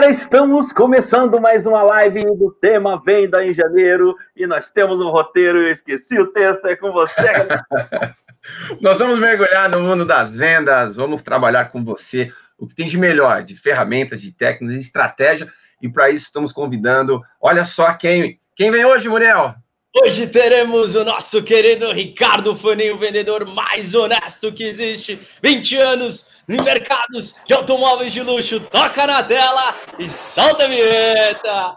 Galera, estamos começando mais uma live do tema Venda em Janeiro e nós temos um roteiro, eu esqueci o texto, é com você. nós vamos mergulhar no mundo das vendas, vamos trabalhar com você o que tem de melhor, de ferramentas, de técnicas, de estratégia e para isso estamos convidando, olha só quem, quem vem hoje, Muriel? Hoje teremos o nosso querido Ricardo Faninho, vendedor mais honesto que existe. 20 anos em mercados de automóveis de luxo. Toca na tela e solta a vinheta.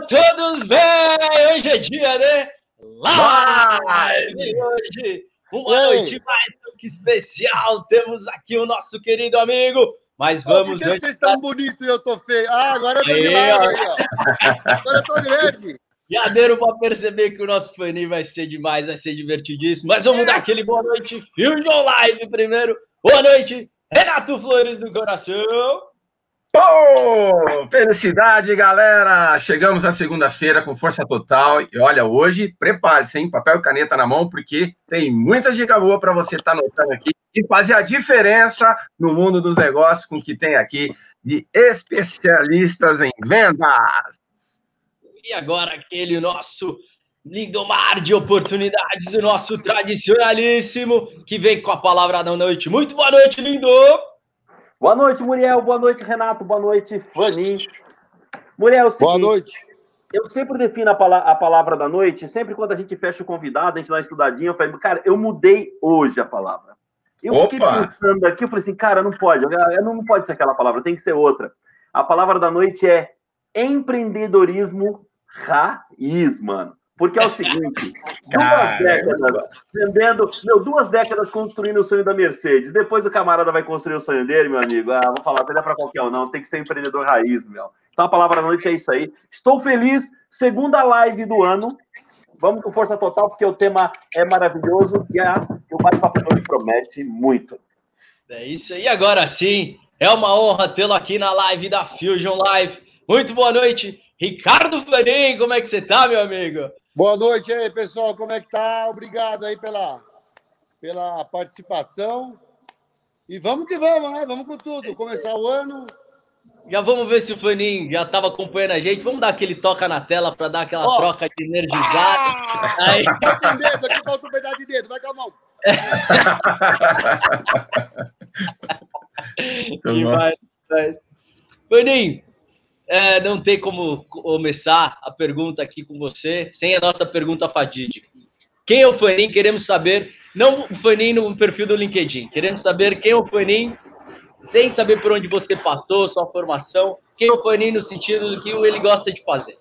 Todos bem? Hoje é dia de live! Hoje, uma Ei. noite mais do que especial. Temos aqui o nosso querido amigo. Mas vamos. Por que vocês estão bonitos e eu tô feio? Ah, agora eu tô de ó. Agora eu tô grande. Já deram para perceber que o nosso faninho vai ser demais, vai ser divertidíssimo. Mas vamos é. dar aquele boa noite, Fusion Live primeiro. Boa noite, Renato Flores do Coração. Oh, felicidade, galera! Chegamos na segunda-feira com força total. E olha, hoje, prepare-se, hein? Papel e caneta na mão, porque tem muita dica boa para você estar tá anotando aqui e fazer a diferença no mundo dos negócios com o que tem aqui de especialistas em vendas. E agora, aquele nosso lindo mar de oportunidades, o nosso tradicionalíssimo, que vem com a palavra da noite. Muito boa noite, lindo! Boa noite, Muriel. Boa noite, Renato. Boa noite, Fani. Muriel, é seguinte, boa noite. Eu sempre defino a, pala a, palavra da noite, sempre quando a gente fecha o convidado, a gente dá uma estudadinha, eu falei, cara, eu mudei hoje a palavra. Eu Opa. fiquei pensando aqui, eu falei assim, cara, não pode, não pode ser aquela palavra, tem que ser outra. A palavra da noite é empreendedorismo raiz, mano. Porque é o seguinte, duas décadas vendendo, meu, duas décadas construindo o sonho da Mercedes. Depois o camarada vai construir o sonho dele, meu amigo. Ah, vou falar, não é para qualquer um, não. Tem que ser empreendedor raiz, meu. Então a palavra da noite é isso aí. Estou feliz, segunda live do ano. Vamos com força total, porque o tema é maravilhoso e a, o bate-papo promete muito. É isso aí, agora sim. É uma honra tê-lo aqui na live da Fusion Live. Muito boa noite, Ricardo Farim. Como é que você tá, meu amigo? Boa noite aí, pessoal. Como é que tá? Obrigado aí pela, pela participação. E vamos que vamos, né? Vamos com tudo. Começar o ano. Já vamos ver se o Faninho já estava acompanhando a gente. Vamos dar aquele toca na tela para dar aquela Ó. troca de energizada. Ah! Aí. Aqui tem dedo, aqui falta um pedaço de dedo. Vai com a mão. e vai, vai. Faninho, é, não tem como começar a pergunta aqui com você sem a nossa pergunta fadídica. Quem é o Fanin? Queremos saber, não o Fanin no perfil do LinkedIn, queremos saber quem é o Fanin, sem saber por onde você passou, sua formação, quem é o Fanin no sentido do que ele gosta de fazer.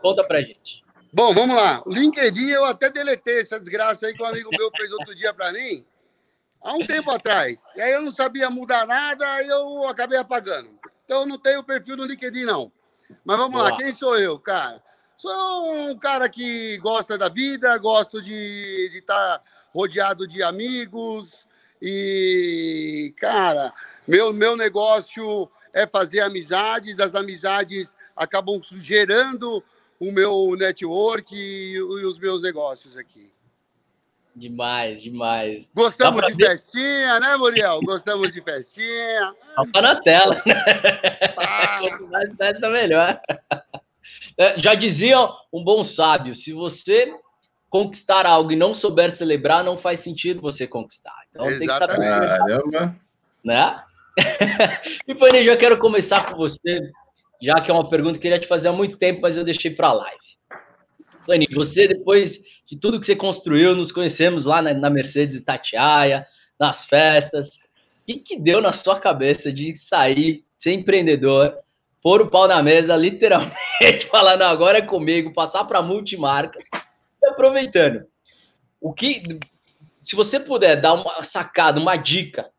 Conta pra gente. Bom, vamos lá. O LinkedIn eu até deletei essa desgraça aí que um amigo meu fez outro dia para mim, há um tempo atrás. E aí eu não sabia mudar nada, eu acabei apagando. Então não tenho perfil no LinkedIn, não. Mas vamos Boa. lá, quem sou eu, cara? Sou um cara que gosta da vida, gosto de estar tá rodeado de amigos. E, cara, meu, meu negócio é fazer amizades, das amizades acabam gerando o meu network e, e os meus negócios aqui. Demais, demais. Gostamos de ver... festinha, né, Muriel? Gostamos de festinha. Tapa na tela. Ah. mais festa tá melhor. É, já dizia um bom sábio: se você conquistar algo e não souber celebrar, não faz sentido você conquistar. Então Exatamente. tem que saber. Caramba. Né? e Fanny, já quero começar com você. já que é uma pergunta que eu queria te fazer há muito tempo, mas eu deixei para a live. Fanny, você, depois de tudo que você construiu, nos conhecemos lá na, na Mercedes Itatiaia, nas festas. O que, que deu na sua cabeça de sair, ser empreendedor, pôr o pau na mesa, literalmente, falar, não, agora é comigo, passar para multimarcas, e aproveitando. O que, se você puder dar uma sacada, uma dica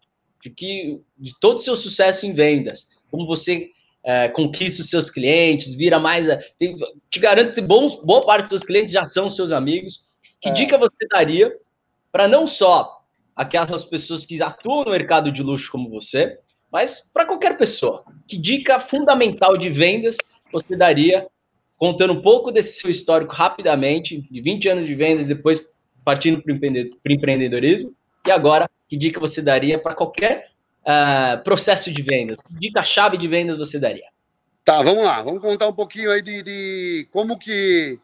de que de todo o seu sucesso em vendas, como você é, conquista os seus clientes, vira mais. Tem, te garanto que bons, boa parte dos seus clientes já são seus amigos. Que é. dica você daria para não só aquelas pessoas que atuam no mercado de luxo como você, mas para qualquer pessoa? Que dica fundamental de vendas você daria, contando um pouco desse seu histórico rapidamente, de 20 anos de vendas, depois partindo para o empreendedorismo, e agora, que dica você daria para qualquer uh, processo de vendas? Que dica-chave de vendas você daria? Tá, vamos lá. Vamos contar um pouquinho aí de, de como que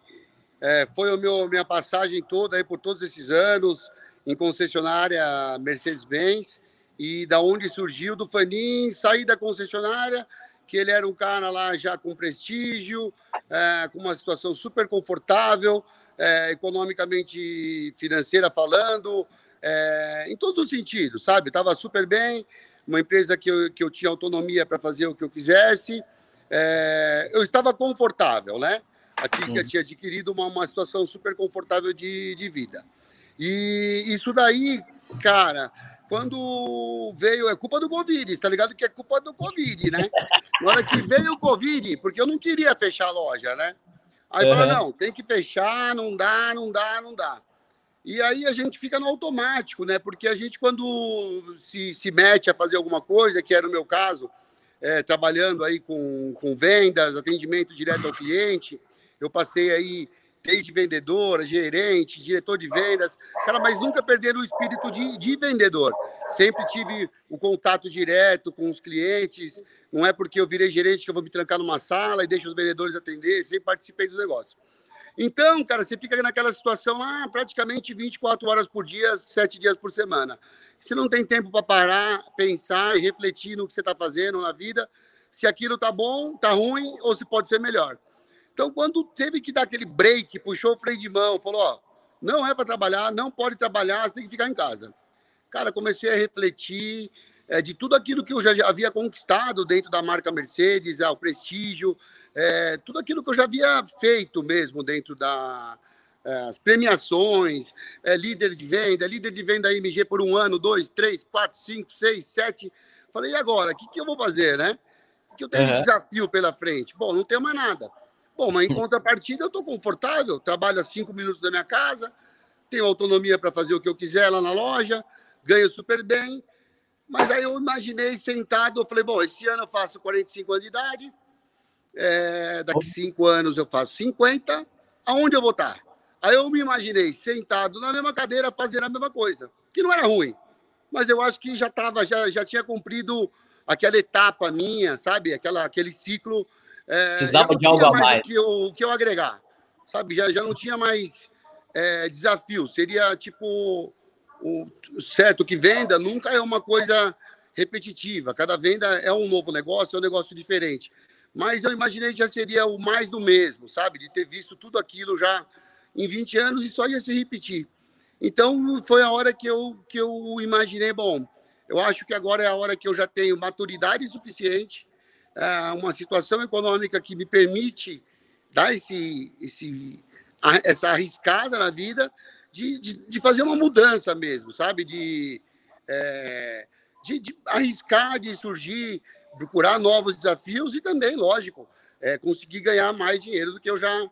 é, foi a minha passagem toda aí por todos esses anos em concessionária Mercedes-Benz e da onde surgiu do Fanin sair da concessionária, que ele era um cara lá já com prestígio, é, com uma situação super confortável, é, economicamente financeira falando, é, em todos os sentidos, sabe? Estava super bem, uma empresa que eu, que eu tinha autonomia para fazer o que eu quisesse. É, eu estava confortável, né? A Tica uhum. tinha adquirido uma, uma situação super confortável de, de vida. E isso daí, cara, quando veio, é culpa do Covid, tá ligado? Que é culpa do Covid, né? Na hora que veio o Covid, porque eu não queria fechar a loja, né? Aí uhum. não, tem que fechar, não dá, não dá, não dá. E aí a gente fica no automático, né? Porque a gente, quando se, se mete a fazer alguma coisa, que era o meu caso, é, trabalhando aí com, com vendas, atendimento direto ao cliente, eu passei aí desde vendedora, gerente, diretor de vendas, cara, mas nunca perder o espírito de, de vendedor. Sempre tive o contato direto com os clientes. Não é porque eu virei gerente que eu vou me trancar numa sala e deixo os vendedores atender, sempre participei dos negócios. Então, cara, você fica naquela situação ah, praticamente 24 horas por dia, 7 dias por semana. Você não tem tempo para parar, pensar e refletir no que você está fazendo na vida, se aquilo tá bom, tá ruim ou se pode ser melhor. Então, quando teve que dar aquele break, puxou o freio de mão, falou: ó, não é para trabalhar, não pode trabalhar, você tem que ficar em casa. Cara, comecei a refletir é, de tudo aquilo que eu já havia conquistado dentro da marca Mercedes, o prestígio, é, tudo aquilo que eu já havia feito mesmo dentro das é, premiações, é, líder de venda, líder de venda IMG por um ano, dois, três, quatro, cinco, seis, sete. Falei, e agora? O que, que eu vou fazer, né? O que eu tenho uhum. de desafio pela frente? Bom, não tenho mais nada. Bom, mas em hum. contrapartida eu estou confortável, trabalho a cinco minutos da minha casa, tenho autonomia para fazer o que eu quiser lá na loja, ganho super bem. Mas aí eu imaginei sentado, eu falei, bom, esse ano eu faço 45 anos de idade, é, daqui cinco anos eu faço 50, aonde eu vou estar? Aí eu me imaginei sentado na mesma cadeira fazendo a mesma coisa, que não era ruim, mas eu acho que já tava, já, já tinha cumprido aquela etapa minha, sabe? Aquela, aquele ciclo. É, Precisava de algo a mais. O que, eu, o que eu agregar, sabe? Já, já não tinha mais é, desafio. Seria tipo o certo que venda nunca é uma coisa repetitiva. Cada venda é um novo negócio, é um negócio diferente mas eu imaginei que já seria o mais do mesmo, sabe? De ter visto tudo aquilo já em 20 anos e só ia se repetir. Então, foi a hora que eu, que eu imaginei, bom, eu acho que agora é a hora que eu já tenho maturidade suficiente, é, uma situação econômica que me permite dar esse, esse, essa arriscada na vida de, de, de fazer uma mudança mesmo, sabe? De, é, de, de arriscar, de surgir procurar novos desafios e também, lógico, é, conseguir ganhar mais dinheiro do que eu já,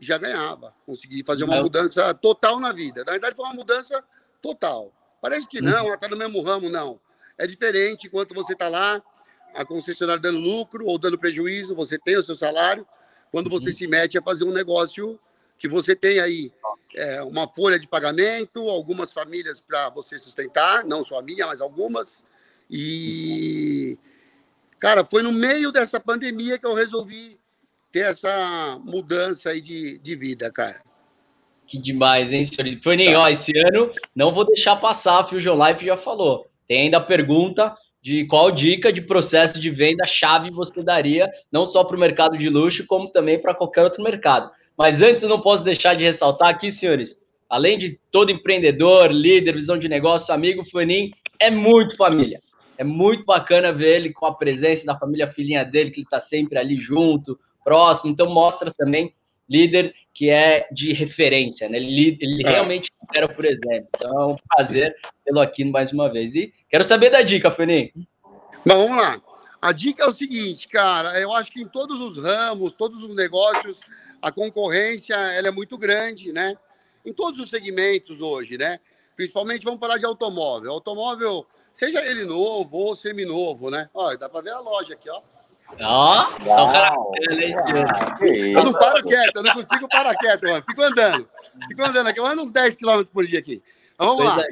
já ganhava. Conseguir fazer uma mudança total na vida. Na verdade, foi uma mudança total. Parece que não, está uhum. no mesmo ramo, não. É diferente enquanto você está lá, a concessionária dando lucro ou dando prejuízo, você tem o seu salário. Quando você uhum. se mete a fazer um negócio que você tem aí é, uma folha de pagamento, algumas famílias para você sustentar, não só a minha, mas algumas. E Cara, foi no meio dessa pandemia que eu resolvi ter essa mudança aí de, de vida, cara. Que demais, hein, senhor? Foi nem, tá. ó, esse ano não vou deixar passar, a Fusion Life já falou. Tem ainda a pergunta, de qual dica de processo de venda chave você daria, não só para o mercado de luxo, como também para qualquer outro mercado. Mas antes, eu não posso deixar de ressaltar aqui, senhores, além de todo empreendedor, líder, visão de negócio, amigo, Fanin, é muito família. É muito bacana ver ele com a presença da família filhinha dele, que ele está sempre ali junto, próximo. Então, mostra também líder que é de referência, né? Ele, ele é. realmente era, por exemplo. Então, é um prazer tê-lo aqui mais uma vez. E quero saber da dica, Fenin. Bom, vamos lá. A dica é o seguinte, cara, eu acho que em todos os ramos, todos os negócios, a concorrência ela é muito grande, né? Em todos os segmentos hoje, né? Principalmente vamos falar de automóvel. Automóvel, seja ele novo ou seminovo, né? Olha, dá para ver a loja aqui, ó. Ó, eu não paro quieto, eu não consigo parar quieto, mano. Fico andando. Fico andando aqui, eu ando uns 10 km por dia aqui. Então, vamos lá. É.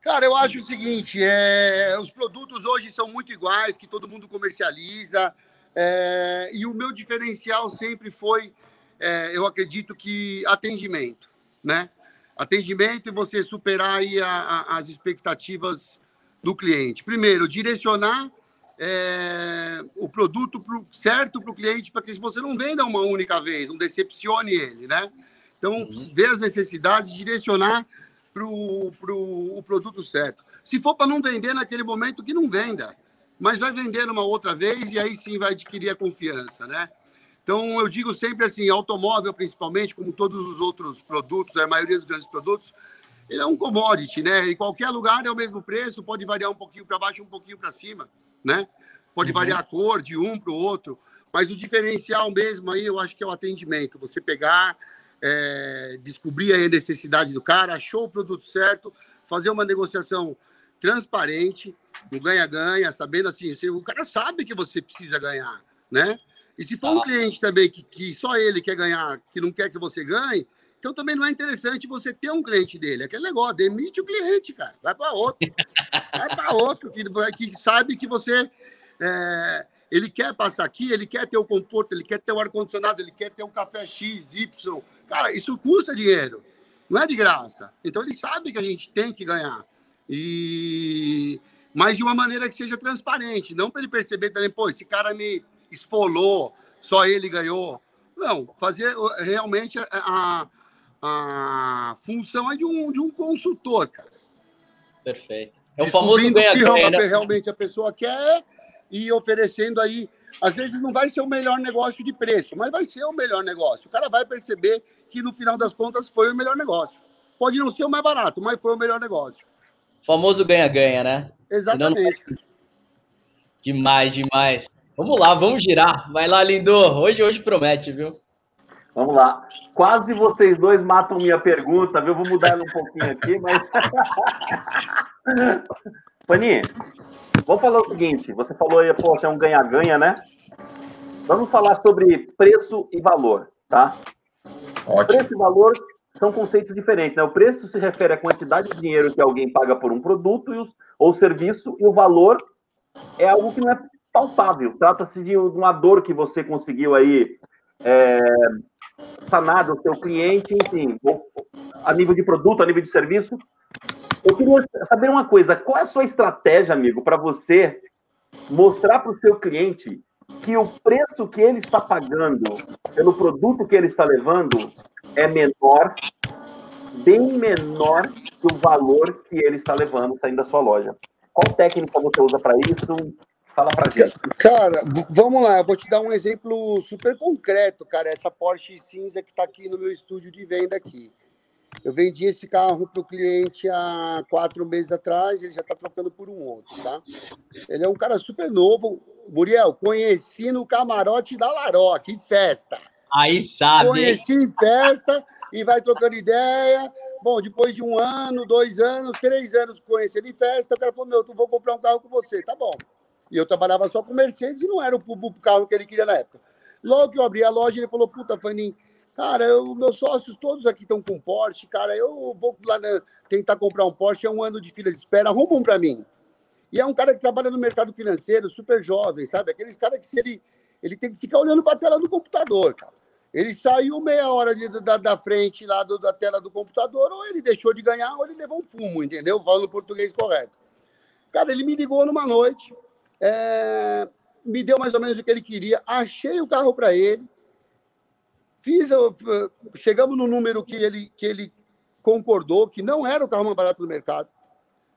Cara, eu acho o seguinte: é, os produtos hoje são muito iguais, que todo mundo comercializa. É, e o meu diferencial sempre foi, é, eu acredito que atendimento, né? Atendimento e você superar aí a, a, as expectativas do cliente. Primeiro, direcionar é, o produto pro, certo para o cliente, para que você não venda uma única vez, não decepcione ele, né? Então, uhum. ver as necessidades, direcionar para o pro, produto certo. Se for para não vender naquele momento, que não venda, mas vai vender uma outra vez e aí sim vai adquirir a confiança, né? Então, eu digo sempre assim, automóvel principalmente, como todos os outros produtos, a maioria dos grandes produtos, ele é um commodity, né? Em qualquer lugar é o mesmo preço, pode variar um pouquinho para baixo, um pouquinho para cima né? Pode uhum. variar a cor de um para o outro, mas o diferencial mesmo aí eu acho que é o atendimento. Você pegar, é, descobrir a necessidade do cara, achou o produto certo, fazer uma negociação transparente, no ganha-ganha, sabendo assim, o cara sabe que você precisa ganhar, né? E se for um cliente também que, que só ele quer ganhar, que não quer que você ganhe, então também não é interessante você ter um cliente dele. Aquele negócio, demite o cliente, cara. Vai para outro. Vai para outro que, que sabe que você. É, ele quer passar aqui, ele quer ter o conforto, ele quer ter o ar-condicionado, ele quer ter o café X, Y. Cara, isso custa dinheiro. Não é de graça. Então ele sabe que a gente tem que ganhar. E mas de uma maneira que seja transparente, não para ele perceber também, pô, esse cara me esfolou, só ele ganhou. Não, fazer realmente a, a função é de um, de um consultor, cara. Perfeito. É o famoso ganha-ganha. Né? realmente a pessoa quer e oferecendo aí. Às vezes não vai ser o melhor negócio de preço, mas vai ser o melhor negócio. O cara vai perceber que no final das contas foi o melhor negócio. Pode não ser o mais barato, mas foi o melhor negócio. O famoso ganha-ganha, né? Exatamente. Demais, demais. Vamos lá, vamos girar. Vai lá, lindo. Hoje, hoje promete, viu? Vamos lá. Quase vocês dois matam minha pergunta, viu? Vou mudar ela um pouquinho aqui, mas. Pani, vamos falar o seguinte: você falou aí, pô, é um ganha-ganha, né? Vamos falar sobre preço e valor, tá? Ótimo. Preço e valor são conceitos diferentes, né? O preço se refere à quantidade de dinheiro que alguém paga por um produto ou serviço, e o valor é algo que não é palpável. Trata-se de uma dor que você conseguiu aí é, sanar o seu cliente, enfim, a nível de produto, a nível de serviço. Eu queria saber uma coisa: qual é a sua estratégia, amigo, para você mostrar para o seu cliente que o preço que ele está pagando pelo produto que ele está levando é menor, bem menor que o valor que ele está levando saindo da sua loja? Qual técnica você usa para isso? Fala pra gente. Cara, vamos lá, eu vou te dar um exemplo super concreto, cara. Essa Porsche cinza que está aqui no meu estúdio de venda aqui. Eu vendi esse carro para o cliente há quatro meses atrás, ele já está trocando por um outro, tá? Ele é um cara super novo. Muriel, conheci no camarote da Laroque, em festa. Aí sabe. Conheci em festa e vai trocando ideia. Bom, depois de um ano, dois anos, três anos conhecendo em festa, o cara falou: Meu, tu vou comprar um carro com você. Tá bom. E eu trabalhava só com Mercedes e não era o, o carro que ele queria na época. Logo que eu abri a loja, ele falou: Puta, Fanin, cara, os meus sócios todos aqui estão com Porsche, cara, eu vou lá tentar comprar um Porsche, é um ano de fila de espera, arruma um para mim. E é um cara que trabalha no mercado financeiro, super jovem, sabe? Aqueles cara que se ele, ele tem que ficar olhando para a tela do computador, cara. Ele saiu meia hora de, da, da frente lá do, da tela do computador, ou ele deixou de ganhar, ou ele levou um fumo, entendeu? Falando português correto. Cara, ele me ligou numa noite, é, me deu mais ou menos o que ele queria, achei o carro para ele, fiz, chegamos no número que ele, que ele concordou, que não era o carro mais barato do mercado.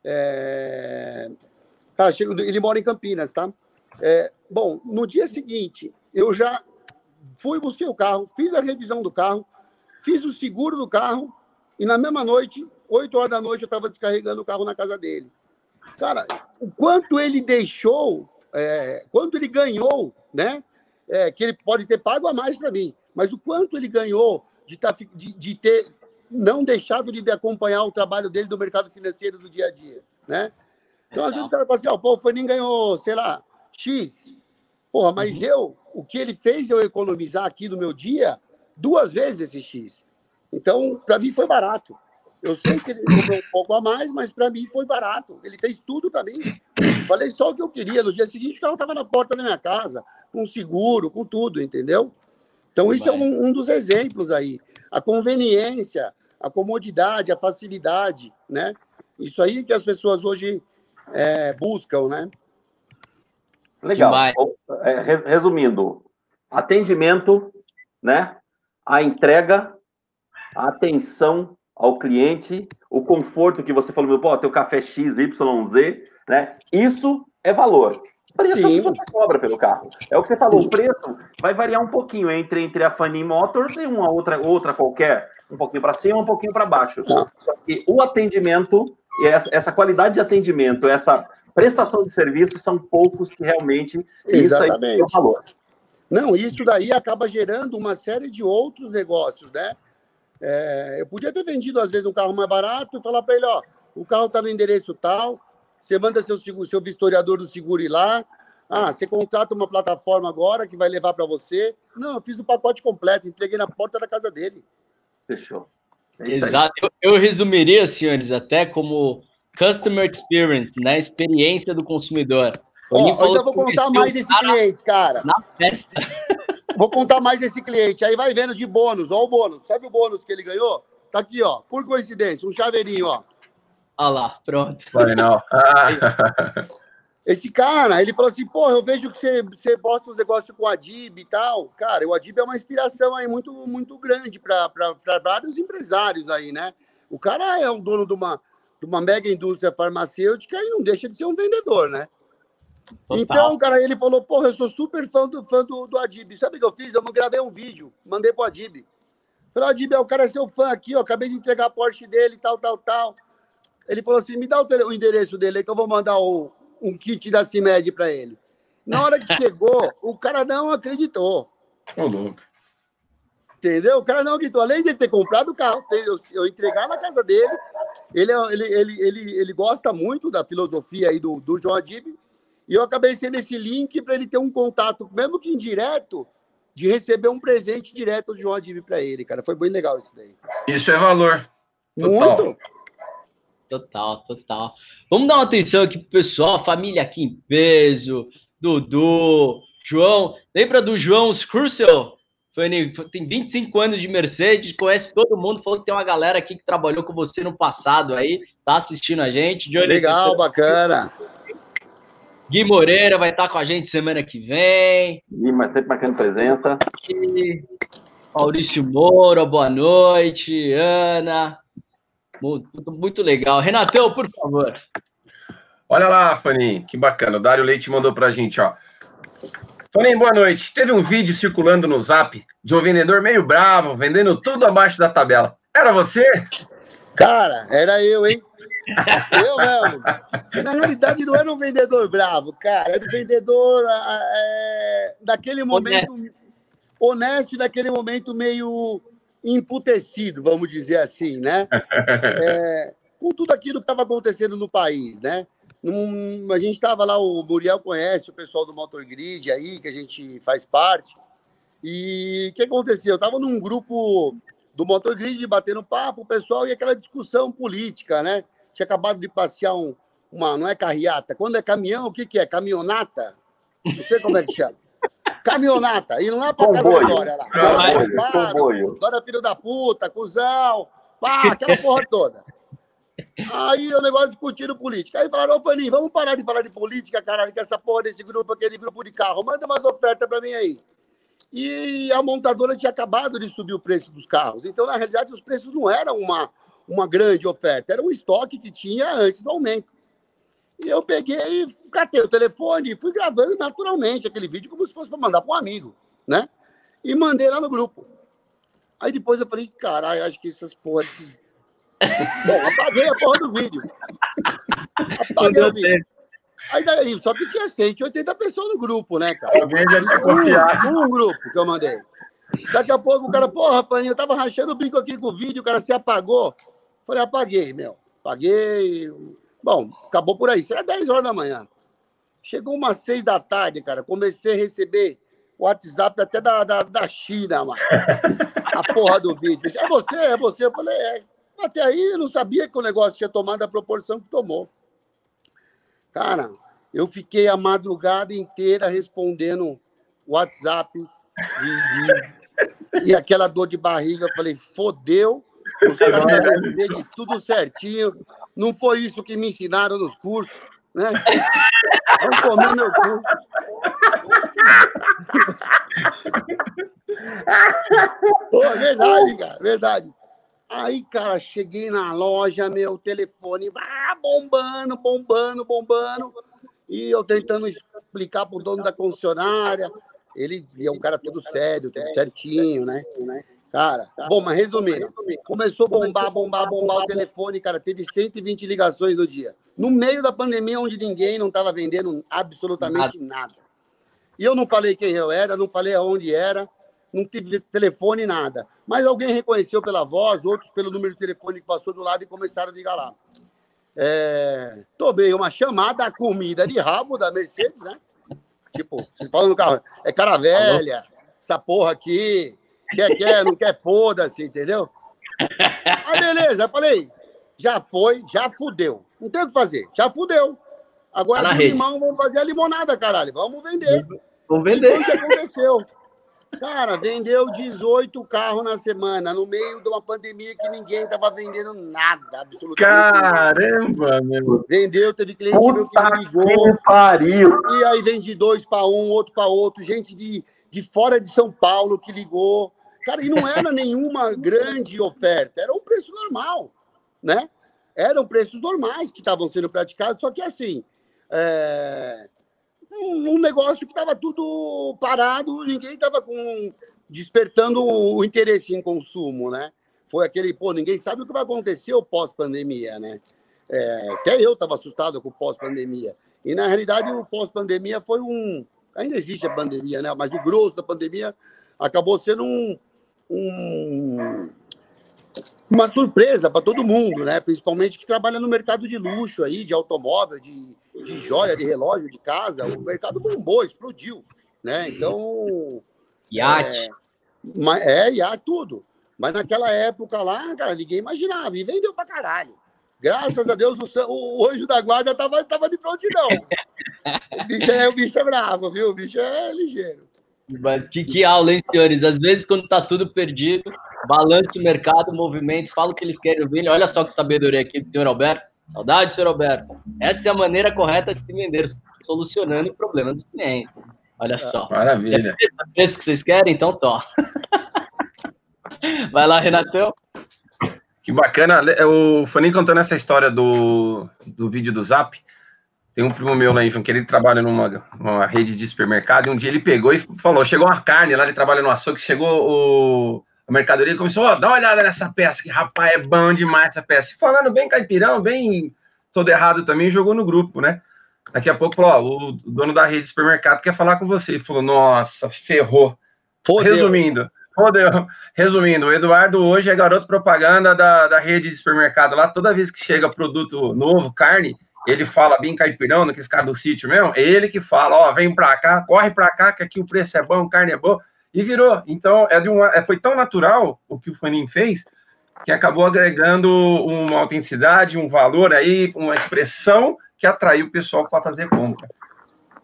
É, cara, ele mora em Campinas, tá? É, bom, no dia seguinte, eu já fui, busquei o carro, fiz a revisão do carro, fiz o seguro do carro, e na mesma noite, 8 horas da noite, eu estava descarregando o carro na casa dele. Cara, o quanto ele deixou, é, quanto ele ganhou, né? É, que ele pode ter pago a mais para mim, mas o quanto ele ganhou de, tá, de, de, ter não deixado de acompanhar o trabalho dele do mercado financeiro do dia a dia, né? Então, às vezes o cara fala assim, ó, pô, o Faninho ganhou, sei lá, X. Porra, mas uhum. eu, o que ele fez eu economizar aqui no meu dia, duas vezes esse X. Então, para mim foi barato. Eu sei que ele cobrou um pouco a mais, mas para mim foi barato. Ele fez tudo para mim. Falei só o que eu queria. No dia seguinte, o carro estava na porta da minha casa, com seguro, com tudo, entendeu? Então, isso é um, um, dos exemplos aí. A conveniência, a comodidade, a facilidade, né? Isso aí que as pessoas hoje é, buscam, né? Legal. É, resumindo, atendimento, né? A entrega, a atenção ao cliente, o conforto que você falou, pô, teu café X, Y, Z, né? Isso é valor. Preço Sim. é que você cobra pelo carro. É o que você falou, Sim. o preço vai variar um pouquinho entre, entre a Fanny Motors e uma outra, outra qualquer, um pouquinho para cima, um pouquinho para baixo. Tá. Só que o atendimento, essa, essa qualidade de atendimento, essa prestação de serviço são poucos que realmente Exatamente. isso aí é o valor. Não, isso daí acaba gerando uma série de outros negócios, né? É, eu podia ter vendido, às vezes, um carro mais barato e falar para ele, ó, o carro está no endereço tal, você manda seu, seu vistoriador do seguro ir lá, ah, você contrata uma plataforma agora que vai levar para você. Não, eu fiz o pacote completo, entreguei na porta da casa dele. Fechou. É Exato. Eu, eu, resumiria, senhores, até como Customer Experience, né? Experiência do consumidor. Oh, eu ainda vou contar mais desse cliente, cara. Na festa. Vou contar mais desse cliente. Aí vai vendo de bônus. Ó o bônus. Sabe o bônus que ele ganhou? Tá aqui, ó. Por coincidência, um chaveirinho, ó. Olha lá, pronto. Vai não. Esse cara, ele falou assim, pô, eu vejo que você, você posta os negócios com a Adib e tal. Cara, o Adib é uma inspiração aí muito, muito grande para vários empresários aí, né? O cara é um dono de uma, de uma mega indústria farmacêutica e não deixa de ser um vendedor, né? Total. Então, cara, ele falou, porra, eu sou super fã do, fã do, do Adib. Sabe o que eu fiz? Eu gravei um vídeo, mandei pro Adib. Falei, Adib, é o cara é seu fã aqui, ó, acabei de entregar a Porsche dele, tal, tal, tal. Ele falou assim, me dá o, tele, o endereço dele aí que eu vou mandar o, um kit da CIMED para ele. Na hora que chegou, o cara não acreditou. Ô, louco. Entendeu? O cara não acreditou. Além de ter comprado o carro, eu, eu entregar na casa dele, ele, é, ele, ele, ele, ele gosta muito da filosofia aí do, do João Adib, e eu acabei sendo esse link para ele ter um contato, mesmo que indireto, de receber um presente direto do João Adib para ele, cara. Foi bem legal isso daí. Isso é valor. Total. Muito. Total, total. Vamos dar uma atenção aqui pro pessoal, família aqui em peso, Dudu, João. Lembra do João Scrussel? tem 25 anos de Mercedes, conhece todo mundo, falou que tem uma galera aqui que trabalhou com você no passado aí, tá assistindo a gente. Johnny Legal, bacana. Gui Moreira vai estar com a gente semana que vem. Gui, mas sempre marcando presença. Maurício Moura, boa noite. Ana. Muito, muito legal. Renatão, por favor. Olha lá, Fanny, que bacana. O Dário Leite mandou pra gente, ó. Fanny, boa noite. Teve um vídeo circulando no Zap de um vendedor meio bravo, vendendo tudo abaixo da tabela. Era você? Cara, era eu, hein? Eu mesmo. Na realidade, não era um vendedor bravo, cara. Era um vendedor é, daquele momento honesto. honesto, daquele momento meio emputecido, vamos dizer assim, né? É, com tudo aquilo que estava acontecendo no país, né? Num, a gente estava lá, o Muriel conhece o pessoal do Motor Grid aí, que a gente faz parte. E o que aconteceu? Eu estava num grupo do Motor Grid batendo papo, o pessoal, e aquela discussão política, né? Tinha acabado de passear um, uma, não é carreata, quando é caminhão, o que, que é? Caminhonata? Não sei como é que chama. Caminhonata, indo lá pra casa da Dória lá. Comboio, Dória filho da puta, cuzão, pá, aquela porra toda. Aí o negócio discutindo política. Aí falaram, ô Faninho, vamos parar de falar de política, caralho, que essa porra desse grupo, aquele grupo de carro, manda umas ofertas pra mim aí. E a montadora tinha acabado de subir o preço dos carros. Então, na realidade, os preços não eram uma, uma grande oferta, era um estoque que tinha antes do aumento. E eu peguei e catei o telefone e fui gravando naturalmente aquele vídeo como se fosse para mandar para um amigo, né? E mandei lá no grupo. Aí depois eu falei, caralho, acho que essas porra desses Bom, apaguei a porra do vídeo. Apaguei o vídeo. Aí daí, só que tinha 180 pessoas no grupo, né, cara? Um, um grupo que eu mandei. Daqui a pouco o cara, porra, Rafael, eu tava rachando o bico aqui com o vídeo, o cara se apagou. Falei, apaguei, meu. Apaguei. Bom, acabou por aí. Será 10 horas da manhã. Chegou umas 6 da tarde, cara. Comecei a receber WhatsApp até da, da, da China, mano. A porra do vídeo. É você? É você? Eu falei, é. Até aí eu não sabia que o negócio tinha tomado a proporção que tomou. Cara, eu fiquei a madrugada inteira respondendo WhatsApp e, e aquela dor de barriga. Eu falei, fodeu, da Mercedes, tudo certinho. Não foi isso que me ensinaram nos cursos, né? Vamos comer meu cu. Pô, verdade, cara, verdade. Aí, cara, cheguei na loja, meu telefone ah, bombando, bombando, bombando. E eu tentando explicar para o dono da concessionária. Ele é um cara todo sério, tudo certinho, né? Cara, bom, mas resumindo, começou a bombar, bombar, bombar o telefone, cara, teve 120 ligações no dia. No meio da pandemia, onde ninguém não estava vendendo absolutamente nada. E eu não falei quem eu era, não falei aonde era, não tive telefone, nada. Mas alguém reconheceu pela voz, outros pelo número de telefone que passou do lado e começaram a ligar lá. É, tomei uma chamada, comida de rabo da Mercedes, né? Tipo, você fala no carro, é cara velha, essa porra aqui, quer, quer, não quer, foda-se, entendeu? Aí beleza, eu falei, já foi, já fudeu. Não tem o que fazer, já fudeu. Agora tá limão, vamos fazer a limonada, caralho. Vamos vender. Vamos vender. O que aconteceu. Cara, vendeu 18 carros na semana, no meio de uma pandemia que ninguém estava vendendo nada, absolutamente Caramba, nada. meu. Vendeu, teve cliente meu que me ligou. pariu. E aí vende dois para um, outro para outro, gente de, de fora de São Paulo que ligou. Cara, e não era nenhuma grande oferta, era um preço normal, né? Eram preços normais que estavam sendo praticados, só que assim, é um, negócio que estava tudo parado, ninguém estava com despertando o interesse em consumo, né? Foi aquele, pô, ninguém sabe o que vai acontecer o pós-pandemia, né? É, até eu estava assustado com o pós-pandemia. E, na realidade, o pós-pandemia foi um... Ainda existe a pandemia, né? Mas o grosso da pandemia acabou sendo um, um uma surpresa para todo mundo, né? Principalmente que trabalha no mercado de luxo aí, de automóvel, de, de joia, de relógio, de casa. O mercado bombou, explodiu, né? Então. Iate. É, é, iate, tudo. Mas naquela época lá, cara, ninguém imaginava. E vendeu pra caralho. Graças a Deus, o, o anjo da guarda tava, tava de prontidão. O bicho, é, o bicho é bravo, viu? O bicho é ligeiro. Mas que, que aula, hein, senhores? Às vezes, quando tá tudo perdido, balance o mercado, movimento, fala o que eles querem ouvir. Olha só que sabedoria aqui do senhor Alberto. Saudade, senhor Alberto. Essa é a maneira correta de vender, solucionando o problema dos clientes. Olha só. Maravilha. É isso que vocês querem? Então, tó. Vai lá, Renatão. Que bacana. O Faninho contando essa história do, do vídeo do Zap. Tem um primo meu lá em que ele trabalha numa, numa rede de supermercado, e um dia ele pegou e falou: chegou uma carne lá, ele trabalha no açougue, chegou o, a mercadoria começou: ó, dá uma olhada nessa peça, que rapaz, é bom demais essa peça. E falando bem caipirão, bem todo errado também, jogou no grupo, né? Daqui a pouco falou: ó, o dono da rede de supermercado quer falar com você. Ele falou: nossa, ferrou. Fodeu. Resumindo, fodeu. Resumindo, o Eduardo hoje é garoto propaganda da, da rede de supermercado lá. Toda vez que chega produto novo, carne, ele fala bem caipirão, naqueles caras do sítio mesmo, é ele que fala, ó, vem pra cá, corre pra cá, que aqui o preço é bom, carne é boa, e virou. Então, é de uma, é, foi tão natural o que o Fanin fez, que acabou agregando uma autenticidade, um valor aí, uma expressão que atraiu o pessoal para fazer compra.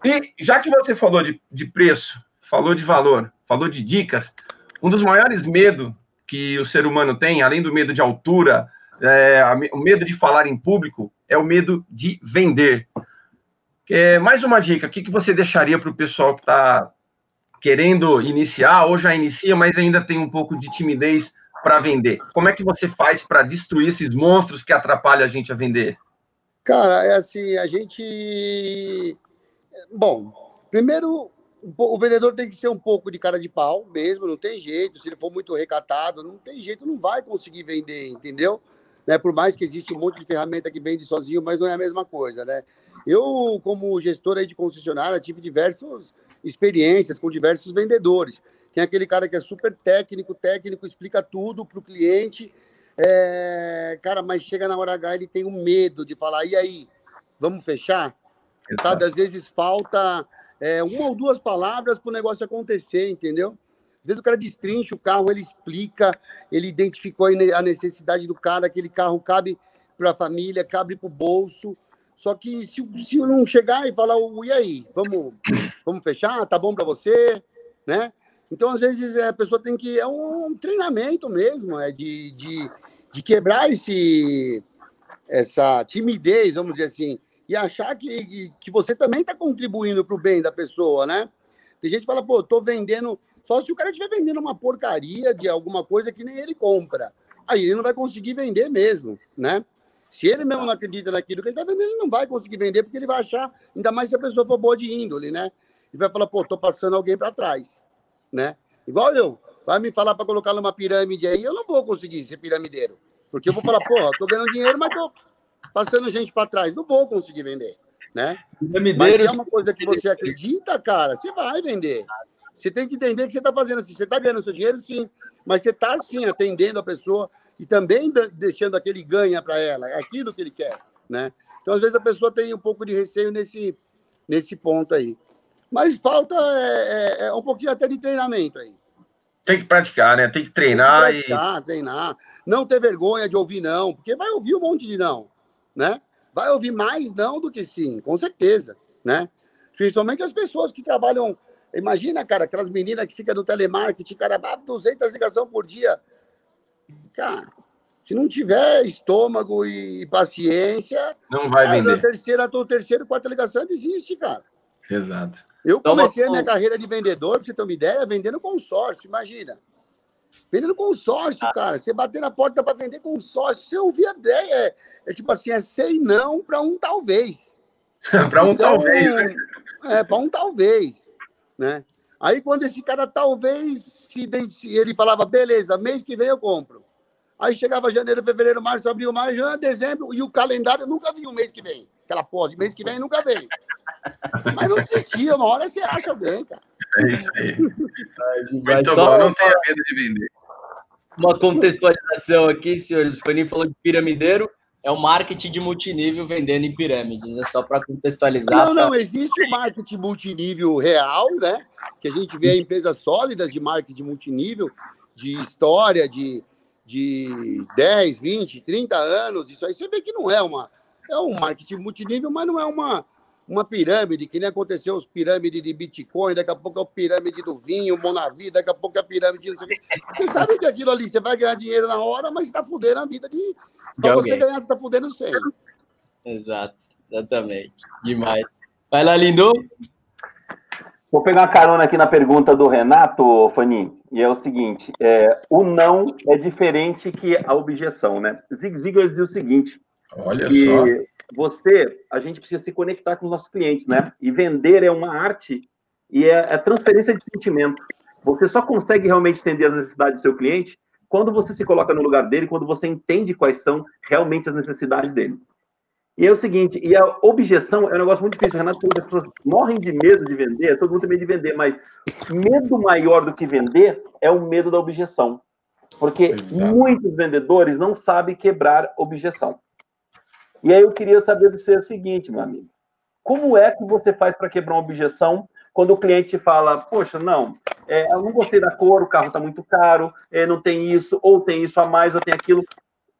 E já que você falou de, de preço, falou de valor, falou de dicas, um dos maiores medos que o ser humano tem, além do medo de altura, é, o medo de falar em público é o medo de vender. É, mais uma dica, o que, que você deixaria para o pessoal que está querendo iniciar ou já inicia, mas ainda tem um pouco de timidez para vender? Como é que você faz para destruir esses monstros que atrapalham a gente a vender? Cara, é assim, a gente. Bom, primeiro, o vendedor tem que ser um pouco de cara de pau mesmo, não tem jeito. Se ele for muito recatado, não tem jeito, não vai conseguir vender, entendeu? Né? Por mais que existe um monte de ferramenta que vende sozinho, mas não é a mesma coisa, né? Eu, como gestor aí de concessionária, tive diversas experiências com diversos vendedores. Tem aquele cara que é super técnico, técnico, explica tudo para o cliente, é... cara, mas chega na hora H, ele tem um medo de falar, e aí, vamos fechar? Exato. Sabe, às vezes falta é, uma ou duas palavras para o negócio acontecer, entendeu? Vezes o cara destrincha o carro, ele explica, ele identificou a necessidade do cara, aquele carro cabe para a família, cabe para o bolso, só que se, se não chegar e falar, e aí, vamos, vamos fechar? Tá bom para você? Né? Então, às vezes, a pessoa tem que. É um treinamento mesmo, é de, de, de quebrar esse, essa timidez, vamos dizer assim, e achar que, que, você também está contribuindo para o bem da pessoa, né? Tem gente que fala, pô, tô vendendo. Só se o cara estiver vendendo uma porcaria de alguma coisa que nem ele compra. Aí ele não vai conseguir vender mesmo, né? Se ele mesmo não acredita naquilo que ele está vendendo, ele não vai conseguir vender, porque ele vai achar, ainda mais se a pessoa for boa de índole, né? Ele vai falar, pô, tô passando alguém para trás, né? Igual eu. Vai me falar para colocar numa pirâmide aí, eu não vou conseguir ser piramideiro. Porque eu vou falar, porra, tô ganhando dinheiro, mas tô passando gente para trás. Não vou conseguir vender, né? Mas se é uma coisa que você acredita, cara, você vai vender. Você tem que entender que você está fazendo assim. Você está ganhando seu dinheiro, sim. Mas você está, sim, atendendo a pessoa e também deixando aquele ganha para ela, é aquilo que ele quer, né? Então, às vezes, a pessoa tem um pouco de receio nesse, nesse ponto aí. Mas falta é, é, é um pouquinho até de treinamento aí. Tem que praticar, né? Tem que treinar Tem que praticar, e. Treinar. Não ter vergonha de ouvir não, porque vai ouvir um monte de não, né? Vai ouvir mais não do que sim, com certeza, né? Principalmente as pessoas que trabalham. Imagina, cara, aquelas meninas que ficam no telemarketing, cara, 200 ligações por dia. Cara, se não tiver estômago e paciência, não vai vender. A terceira, a terceira, quarta ligação desiste, cara. Exato. Eu então, comecei a minha carreira de vendedor, para você ter uma ideia, vendendo consórcio, imagina. Vendendo consórcio, ah. cara. Você bater na porta para vender consórcio, você ouvir a ideia. É, é tipo assim, é sei não para um talvez. para um então, talvez, né? É, para um talvez, né? Aí quando esse cara talvez se ele falava, beleza, mês que vem eu compro. Aí chegava janeiro, fevereiro, março, abril, maio, dezembro, e o calendário nunca vinha o mês que vem. Aquela porra de mês que vem nunca vem. Mas não desistia, uma hora você acha alguém, cara. É isso aí. Muito bom, não tenha medo de vender. Uma contextualização aqui, senhores. O Faninho falou de piramideiro é o marketing de multinível vendendo em pirâmides, é só para contextualizar. Não, não, existe o marketing multinível real, né? Que a gente vê empresas sólidas de marketing multinível, de história, de, de 10, 20, 30 anos. Isso aí você vê que não é uma. É um marketing multinível, mas não é uma, uma pirâmide, que nem aconteceu os pirâmides de Bitcoin, daqui a pouco é o pirâmide do vinho, Monavi, daqui a pouco é a pirâmide. Você sabe que aquilo ali você vai ganhar dinheiro na hora, mas está fudendo a vida de. Para você ganhar, você está fudendo sem. Exato, exatamente. Demais. Vai lá, Lindo. Vou pegar uma carona aqui na pergunta do Renato, Fani, e é o seguinte: é, o não é diferente que a objeção, né? Zig Ziglar dizia o seguinte: Olha só você, a gente precisa se conectar com os nossos clientes, né? E vender é uma arte e é, é transferência de sentimento. Você só consegue realmente entender as necessidades do seu cliente quando você se coloca no lugar dele, quando você entende quais são realmente as necessidades dele. E é o seguinte, e a objeção é um negócio muito difícil. Renato, as pessoas morrem de medo de vender, todo mundo tem medo de vender, mas medo maior do que vender é o medo da objeção. Porque Exato. muitos vendedores não sabem quebrar objeção. E aí eu queria saber do você o seguinte, meu amigo. Como é que você faz para quebrar uma objeção quando o cliente fala, poxa, não, é, eu não gostei da cor, o carro está muito caro, é, não tem isso, ou tem isso a mais, ou tem aquilo.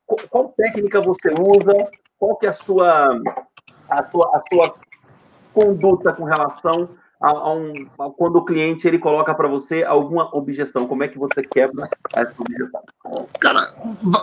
Qual, qual técnica você usa? Qual que é a sua, a sua, a sua conduta com relação a, a um, a, quando o cliente ele coloca para você alguma objeção? Como é que você quebra essa objeção? Cara,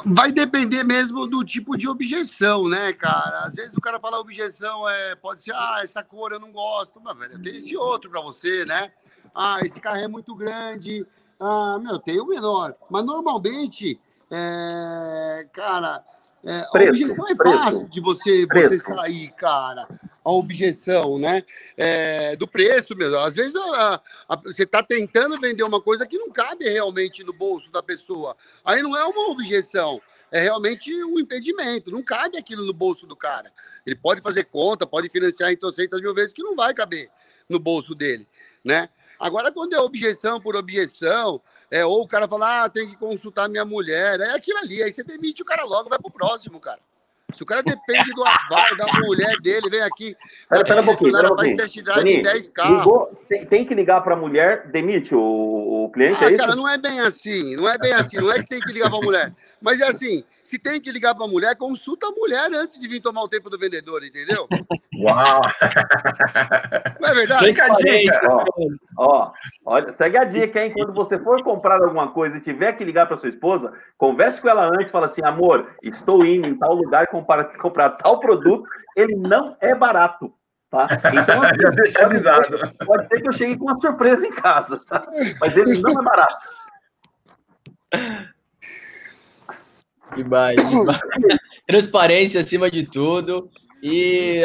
vai depender mesmo do tipo de objeção, né, cara? Às vezes o cara fala objeção é, pode ser, ah, essa cor eu não gosto, mas velho, tem esse outro para você, né? Ah, esse carro é muito grande, ah, meu, tem o menor. Mas normalmente, é, cara, é, a objeção é preço, fácil de você, você sair, cara. A objeção, né? É, do preço mesmo. Às vezes a, a, você está tentando vender uma coisa que não cabe realmente no bolso da pessoa. Aí não é uma objeção, é realmente um impedimento. Não cabe aquilo no bolso do cara. Ele pode fazer conta, pode financiar em 300 mil vezes que não vai caber no bolso dele, né? Agora, quando é objeção por objeção, é, ou o cara fala, ah, tem que consultar minha mulher. É aquilo ali. Aí você demite o cara logo, vai pro próximo, cara. Se o cara depende do aval da mulher dele, vem aqui. Pera, pera um pouquinho. Pera um pouquinho. test drive em 10 carros. Ligou, tem, tem, que ligar para a mulher, demite o, o cliente, ah, é cara, não é bem assim. Não é bem assim. Não é que tem que ligar para a mulher. Mas é assim, se tem que ligar para a mulher, consulta a mulher antes de vir tomar o tempo do vendedor, entendeu? Uau! Não é verdade? Fica a dica. Ó, ó, olha, segue a dica, hein? Quando você for comprar alguma coisa e tiver que ligar para sua esposa, converse com ela antes, fala assim, amor, estou indo em tal lugar comprar, comprar tal produto, ele não é barato. Tá? Então, assim, pode, ser, pode ser que eu chegue com uma surpresa em casa, mas ele não é barato. Demais, demais. Transparência acima de tudo. E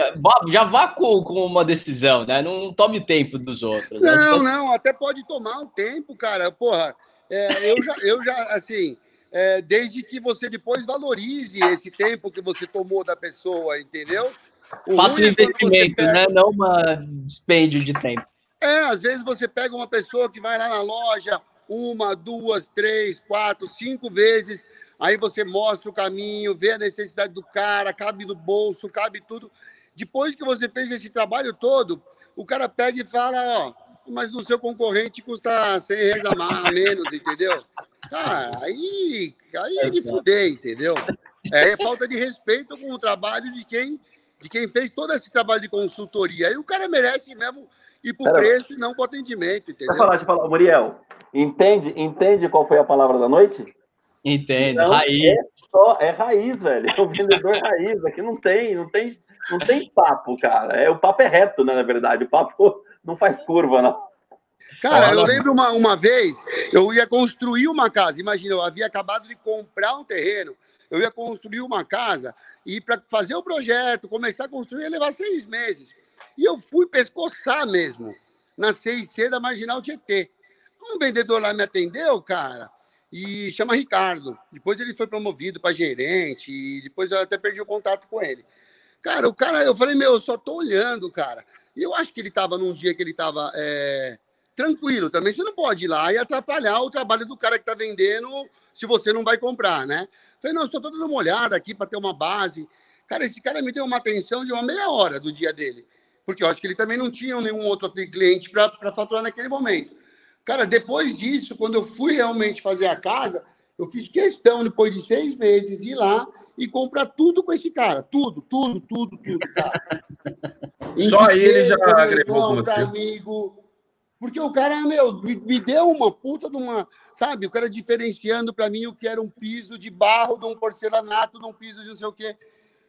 já vá com, com, uma decisão, né? Não tome tempo dos outros. Né? Não, né? não, até pode tomar um tempo, cara. Porra, é, eu, já, eu já, assim, é, desde que você depois valorize esse tempo que você tomou da pessoa, entendeu? O Faça um é investimento, pega... né? Não uma dispêndio de tempo. É, às vezes você pega uma pessoa que vai lá na loja uma, duas, três, quatro, cinco vezes Aí você mostra o caminho, vê a necessidade do cara, cabe no bolso, cabe tudo. Depois que você fez esse trabalho todo, o cara pega e fala, ó, mas no seu concorrente custa 100 reais a menos, entendeu? Cara, aí, aí é de fuder, entendeu? É, é falta de respeito com o trabalho de quem, de quem fez todo esse trabalho de consultoria. Aí o cara merece mesmo ir pro preço e não pro atendimento, entendeu? Deixa eu falar, deixa eu falar. Muriel, entende, entende qual foi a palavra da noite? Entendo, então, raiz. É, só, é raiz, velho. É o vendedor raiz. Aqui não tem, não tem, não tem papo, cara. É, o papo é reto, né, na verdade. O papo não faz curva, não. Cara, eu lembro uma, uma vez, eu ia construir uma casa. Imagina, eu havia acabado de comprar um terreno. Eu ia construir uma casa e para fazer o projeto, começar a construir, ia levar seis meses. E eu fui pescoçar mesmo, na CIC da Marginal Tietê. Um vendedor lá me atendeu, cara e chama Ricardo. Depois ele foi promovido para gerente e depois eu até perdi o contato com ele. Cara, o cara, eu falei, meu, eu só tô olhando, cara. E eu acho que ele estava num dia que ele estava é, tranquilo também. Você não pode ir lá e atrapalhar o trabalho do cara que está vendendo se você não vai comprar, né? Eu falei, não, estou dando uma olhada aqui para ter uma base. Cara, esse cara me deu uma atenção de uma meia hora do dia dele. Porque eu acho que ele também não tinha nenhum outro cliente para faturar naquele momento. Cara, depois disso, quando eu fui realmente fazer a casa, eu fiz questão, depois de seis meses, ir lá e comprar tudo com esse cara. Tudo, tudo, tudo, tudo, cara. Só ele já agregou com amigo. Porque o cara, meu, me deu uma puta de uma. Sabe, o cara diferenciando para mim o que era um piso de barro, de um porcelanato, de um piso de não sei o quê.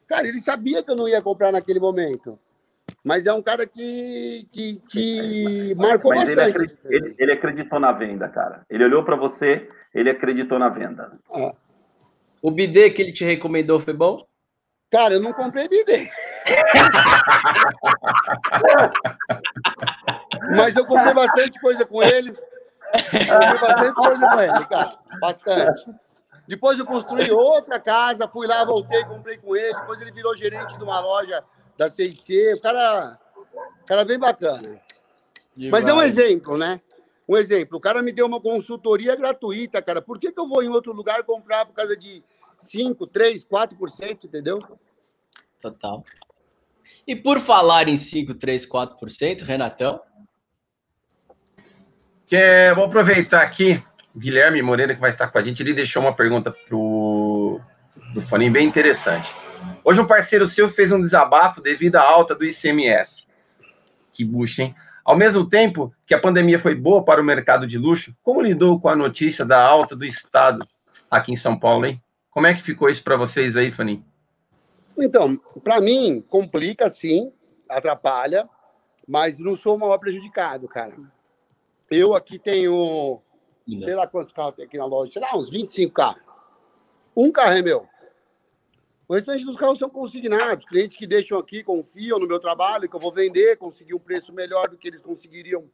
Cara, ele sabia que eu não ia comprar naquele momento. Mas é um cara que, que, que marcou Mas bastante. Ele, acreditou, ele, ele acreditou na venda, cara. Ele olhou para você, ele acreditou na venda. É. O bidê que ele te recomendou foi bom? Cara, eu não comprei bidê. Mas eu comprei bastante coisa com ele. Eu comprei bastante coisa com ele, cara. Bastante. Depois eu construí outra casa, fui lá, voltei, comprei com ele. Depois ele virou gerente de uma loja da CIC, o cara, cara bem bacana. Mas é um exemplo, né? Um exemplo, o cara me deu uma consultoria gratuita, cara. Por que, que eu vou em outro lugar comprar por causa de 5, 3, 4%, entendeu? Total. E por falar em 5, 3, 4%, Renatão? Que, vou aproveitar aqui, Guilherme Moreira, que vai estar com a gente, ele deixou uma pergunta pro do Fone bem interessante. Hoje um parceiro seu fez um desabafo devido à alta do ICMS. Que bucha, hein? Ao mesmo tempo que a pandemia foi boa para o mercado de luxo, como lidou com a notícia da alta do Estado aqui em São Paulo, hein? Como é que ficou isso para vocês aí, Fanny? Então, para mim, complica sim, atrapalha, mas não sou o maior prejudicado, cara. Eu aqui tenho, sei lá quantos carros tem aqui na loja, sei lá, uns 25 carros. Um carro é meu. O restante dos carros são consignados. Clientes que deixam aqui, confiam no meu trabalho, que eu vou vender, conseguir um preço melhor do que eles conseguiriam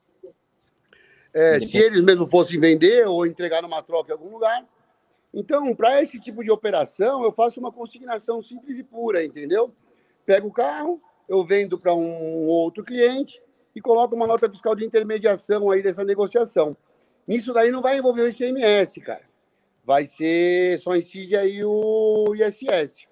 é, se eles mesmos fossem vender ou entregar numa troca em algum lugar. Então, para esse tipo de operação, eu faço uma consignação simples e pura, entendeu? Pego o carro, eu vendo para um outro cliente e coloco uma nota fiscal de intermediação aí dessa negociação. Nisso daí não vai envolver o ICMS, cara. Vai ser, só incide aí o ISS.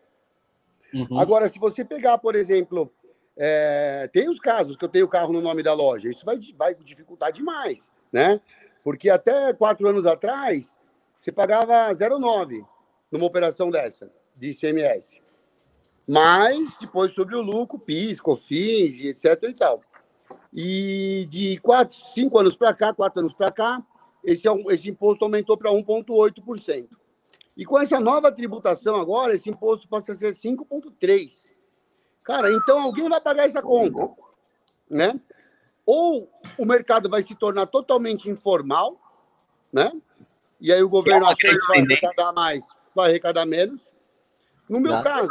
Uhum. Agora, se você pegar, por exemplo, é, tem os casos que eu tenho o carro no nome da loja, isso vai, vai dificultar demais, né? Porque até quatro anos atrás, você pagava 0,9 numa operação dessa, de ICMS. Mas depois sobre o lucro, PIS, COFINS, etc e tal. E de quatro, cinco anos para cá, quatro anos para cá, esse, esse imposto aumentou para 1,8%. E com essa nova tributação agora, esse imposto passa a ser 5,3%. Cara, então alguém vai pagar essa conta, né? Ou o mercado vai se tornar totalmente informal, né? E aí o governo vai arrecadar mais, vai arrecadar menos. No meu caso,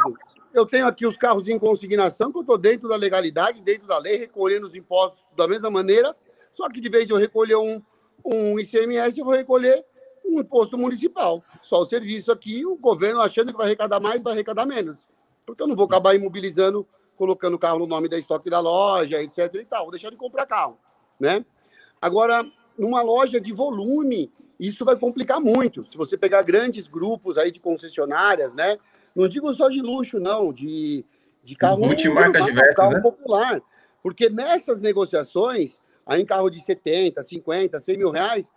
eu tenho aqui os carros em consignação, que eu estou dentro da legalidade, dentro da lei, recolhendo os impostos da mesma maneira, só que de vez de eu recolher um, um ICMS, eu vou recolher um imposto municipal. Só o serviço aqui, o governo achando que vai arrecadar mais, vai arrecadar menos. Porque eu não vou acabar imobilizando, colocando o carro no nome da estoque da loja, etc. e tal. Vou deixar de comprar carro, né? Agora, numa loja de volume, isso vai complicar muito. Se você pegar grandes grupos aí de concessionárias, né? Não digo só de luxo, não, de, de carro, Multimarca diversas, carro né? popular. Porque nessas negociações, aí em carro de 70, 50, 100 mil reais,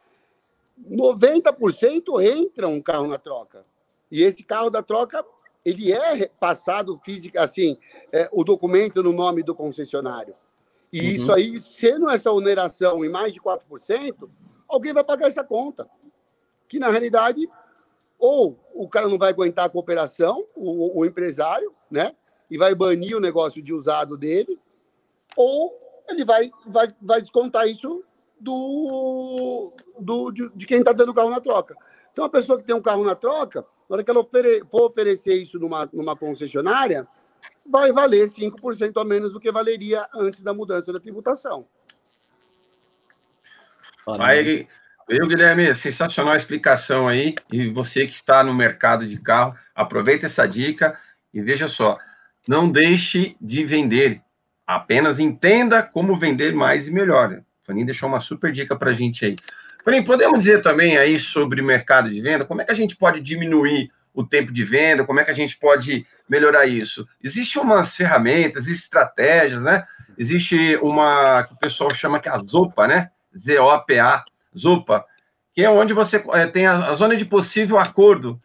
90% entra um carro na troca. E esse carro da troca, ele é passado física, assim, é, o documento no nome do concessionário. E uhum. isso aí, sendo essa oneração em mais de 4%, alguém vai pagar essa conta. Que, na realidade, ou o cara não vai aguentar a cooperação, o, o empresário, né? E vai banir o negócio de usado dele, ou ele vai, vai, vai descontar isso do, do, de, de quem está dando o carro na troca. Então, a pessoa que tem um carro na troca, na hora que ela ofere, for oferecer isso numa, numa concessionária, vai valer 5% a menos do que valeria antes da mudança da tributação. Aí, eu, Guilherme, sensacional a explicação aí. E você que está no mercado de carro, aproveita essa dica e veja só: não deixe de vender, apenas entenda como vender mais e melhor. Faninho deixou uma super dica para a gente aí. Faninho, podemos dizer também aí sobre mercado de venda? Como é que a gente pode diminuir o tempo de venda? Como é que a gente pode melhorar isso? Existem umas ferramentas, estratégias, né? Existe uma que o pessoal chama que é a ZOPA, né? Z-O-P-A Zupa, que é onde você é, tem a, a, zona de possível acordo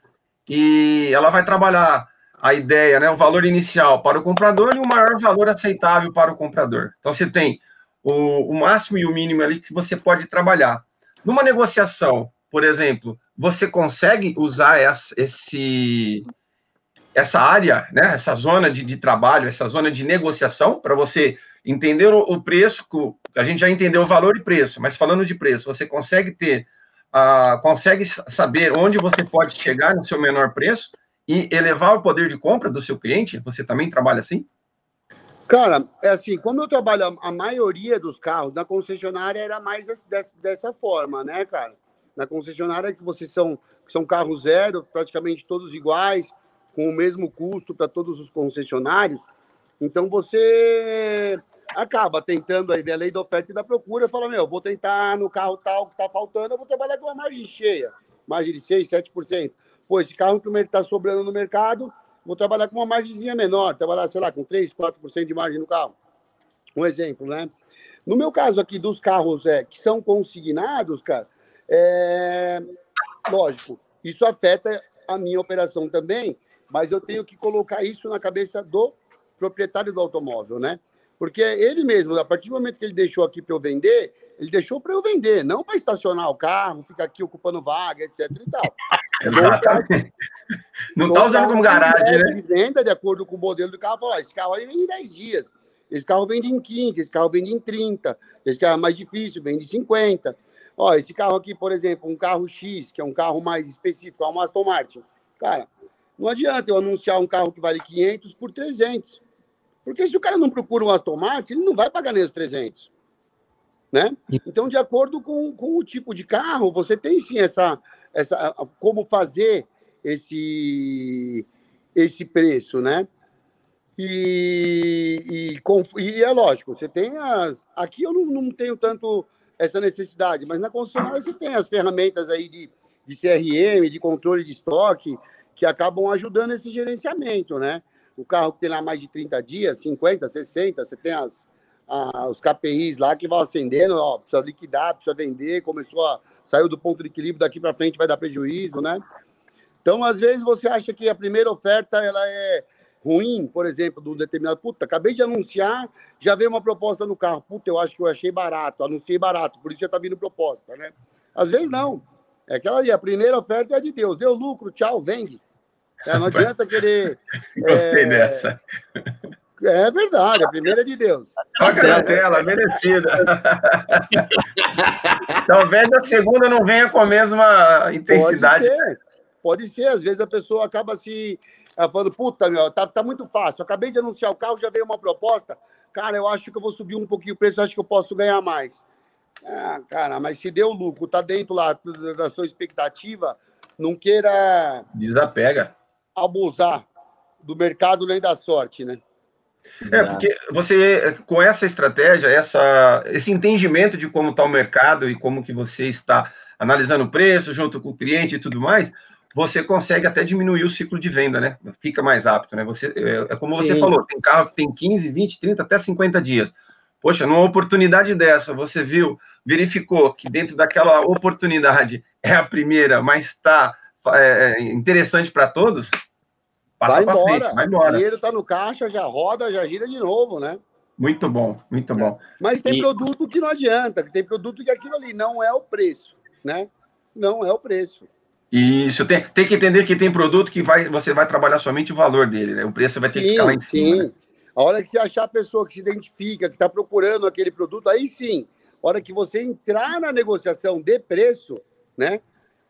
e ela vai trabalhar a ideia, né, o valor inicial para o comprador e o maior valor aceitável para o comprador. Então você tem o, o máximo e o mínimo ali que você pode trabalhar. Numa negociação, por exemplo, você consegue usar essa, esse, essa área, né, essa zona de, de trabalho, essa zona de negociação, para você entender o, o, preço, a gente já entendeu o valor e preço, mas falando de preço, você consegue ter, uh, consegue saber onde você pode chegar no seu menor preço e elevar o poder de compra do seu cliente? Você também trabalha assim? Cara, é assim, como eu trabalho a maioria dos carros, na concessionária era mais dessa, dessa forma, né, cara? Na concessionária que vocês são, são carros zero, praticamente todos iguais, com o mesmo custo para todos os concessionários. Então você acaba tentando aí ver a lei da oferta e da procura, fala, meu, vou tentar no carro tal que está faltando, eu vou trabalhar com uma margem cheia, margem de 6, 7%. Pô, esse carro que está sobrando no mercado, vou trabalhar com uma margemzinha menor, trabalhar, sei lá, com 3, 4% de margem no carro. Um exemplo, né? No meu caso aqui dos carros é, que são consignados, cara, é... lógico, isso afeta a minha operação também, mas eu tenho que colocar isso na cabeça do proprietário do automóvel, né? Porque ele mesmo, a partir do momento que ele deixou aqui para eu vender, ele deixou para eu vender, não para estacionar o carro, ficar aqui ocupando vaga, etc. E tal. Exatamente. Não está usando como garagem, né? De venda, de acordo com o modelo do carro, fala, esse carro aí vem em 10 dias, esse carro vende em 15, esse carro vende em 30, esse carro é mais difícil, vende em 50. Ó, esse carro aqui, por exemplo, um carro X, que é um carro mais específico, é um Aston Martin. Cara, não adianta eu anunciar um carro que vale 500 por 300. Porque se o cara não procura um Aston Martin, ele não vai pagar nem os 300. Né? Então, de acordo com, com o tipo de carro, você tem sim essa, essa como fazer esse, esse preço, né? E, e, e, é lógico, você tem as. Aqui eu não, não tenho tanto essa necessidade, mas na concessionária você tem as ferramentas aí de, de CRM, de controle de estoque, que acabam ajudando esse gerenciamento, né? O carro que tem lá mais de 30 dias, 50, 60, você tem as, a, os KPIs lá que vão acendendo, ó, precisa liquidar, precisa vender, começou a saiu do ponto de equilíbrio, daqui para frente vai dar prejuízo, né? Então, às vezes você acha que a primeira oferta ela é ruim, por exemplo, de um determinado. Puta, acabei de anunciar, já veio uma proposta no carro. Puta, eu acho que eu achei barato, anunciei barato, por isso já está vindo proposta, né? Às vezes não. É aquela ali, a primeira oferta é de Deus. Deu lucro, tchau, vende. É, não adianta querer. Gostei é... dessa. É verdade, a primeira é de Deus. Toca na tela, merecida. Talvez a segunda não venha com a mesma intensidade. Pode ser, pode ser. às vezes a pessoa acaba se falando, puta, meu, tá, tá muito fácil. acabei de anunciar o carro, já veio uma proposta. Cara, eu acho que eu vou subir um pouquinho o preço, acho que eu posso ganhar mais. Ah, cara, mas se deu lucro, tá dentro lá da sua expectativa, não queira. Desapega. Abusar do mercado nem da sorte, né? É, porque você, com essa estratégia, essa, esse entendimento de como está o mercado e como que você está analisando o preço junto com o cliente e tudo mais, você consegue até diminuir o ciclo de venda, né? Fica mais apto, né? Você, é, é como Sim. você falou, tem carro que tem 15, 20, 30, até 50 dias. Poxa, numa oportunidade dessa, você viu, verificou que dentro daquela oportunidade é a primeira, mas está é, é, interessante para todos, passa vai embora. Frente, vai embora. O dinheiro está no caixa, já roda, já gira de novo, né? Muito bom, muito é. bom. Mas tem e... produto que não adianta, tem produto que aquilo ali não é o preço, né? Não é o preço. Isso, tem, tem que entender que tem produto que vai, você vai trabalhar somente o valor dele, né? O preço vai ter sim, que ficar lá em cima. Sim. Né? A hora que você achar a pessoa que se identifica, que está procurando aquele produto, aí sim. A hora que você entrar na negociação de preço, né?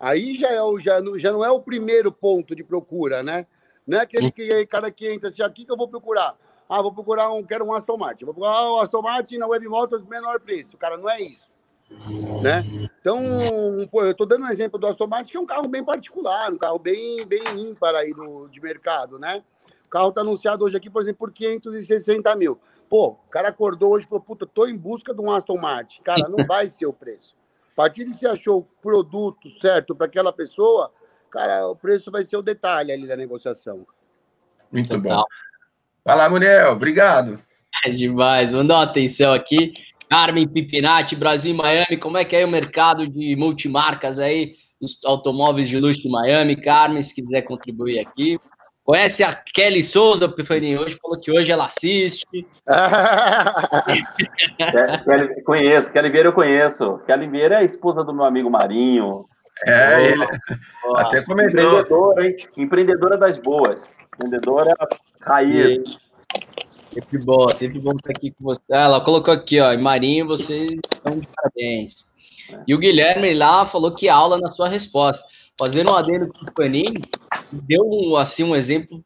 Aí já, é o, já, já não é o primeiro ponto de procura, né? Não é aquele que cada que entra assim, aqui que eu vou procurar. Ah, vou procurar um, quero um Aston Martin. Vou procurar um Aston Martin na Web Motors menor preço. Cara, não é isso. Né? Então, pô, eu estou dando um exemplo do Aston Martin, que é um carro bem particular, um carro bem, bem ímpar aí do, de mercado, né? O carro está anunciado hoje aqui, por exemplo, por 560 mil. Pô, o cara acordou hoje e falou, puta, tô em busca de um Aston Martin. Cara, não vai ser o preço. A partir de se achou o produto certo para aquela pessoa, cara, o preço vai ser o detalhe ali da negociação. Muito bom. Vai lá, Muriel, obrigado. É demais, dar uma atenção aqui. Carmen Pipinati, Brasil Miami, como é que é o mercado de multimarcas aí, os automóveis de luxo de Miami? Carmen, se quiser contribuir aqui. Conhece a Kelly Souza, Pifaninho? Hoje falou que hoje ela assiste. Kelly, conheço, Kelly Vieira eu conheço. Kelly Vieira é a esposa do meu amigo Marinho. É, ele até comentou. Empreendedora, hein? Empreendedora das boas. Empreendedora raiz. Sempre bom, sempre bom estar aqui com você. Ela colocou aqui, ó, Marinho, vocês estão de parabéns. E o Guilherme lá falou que aula na sua resposta. Fazendo um adendo com o Panini, deu um, assim, um exemplo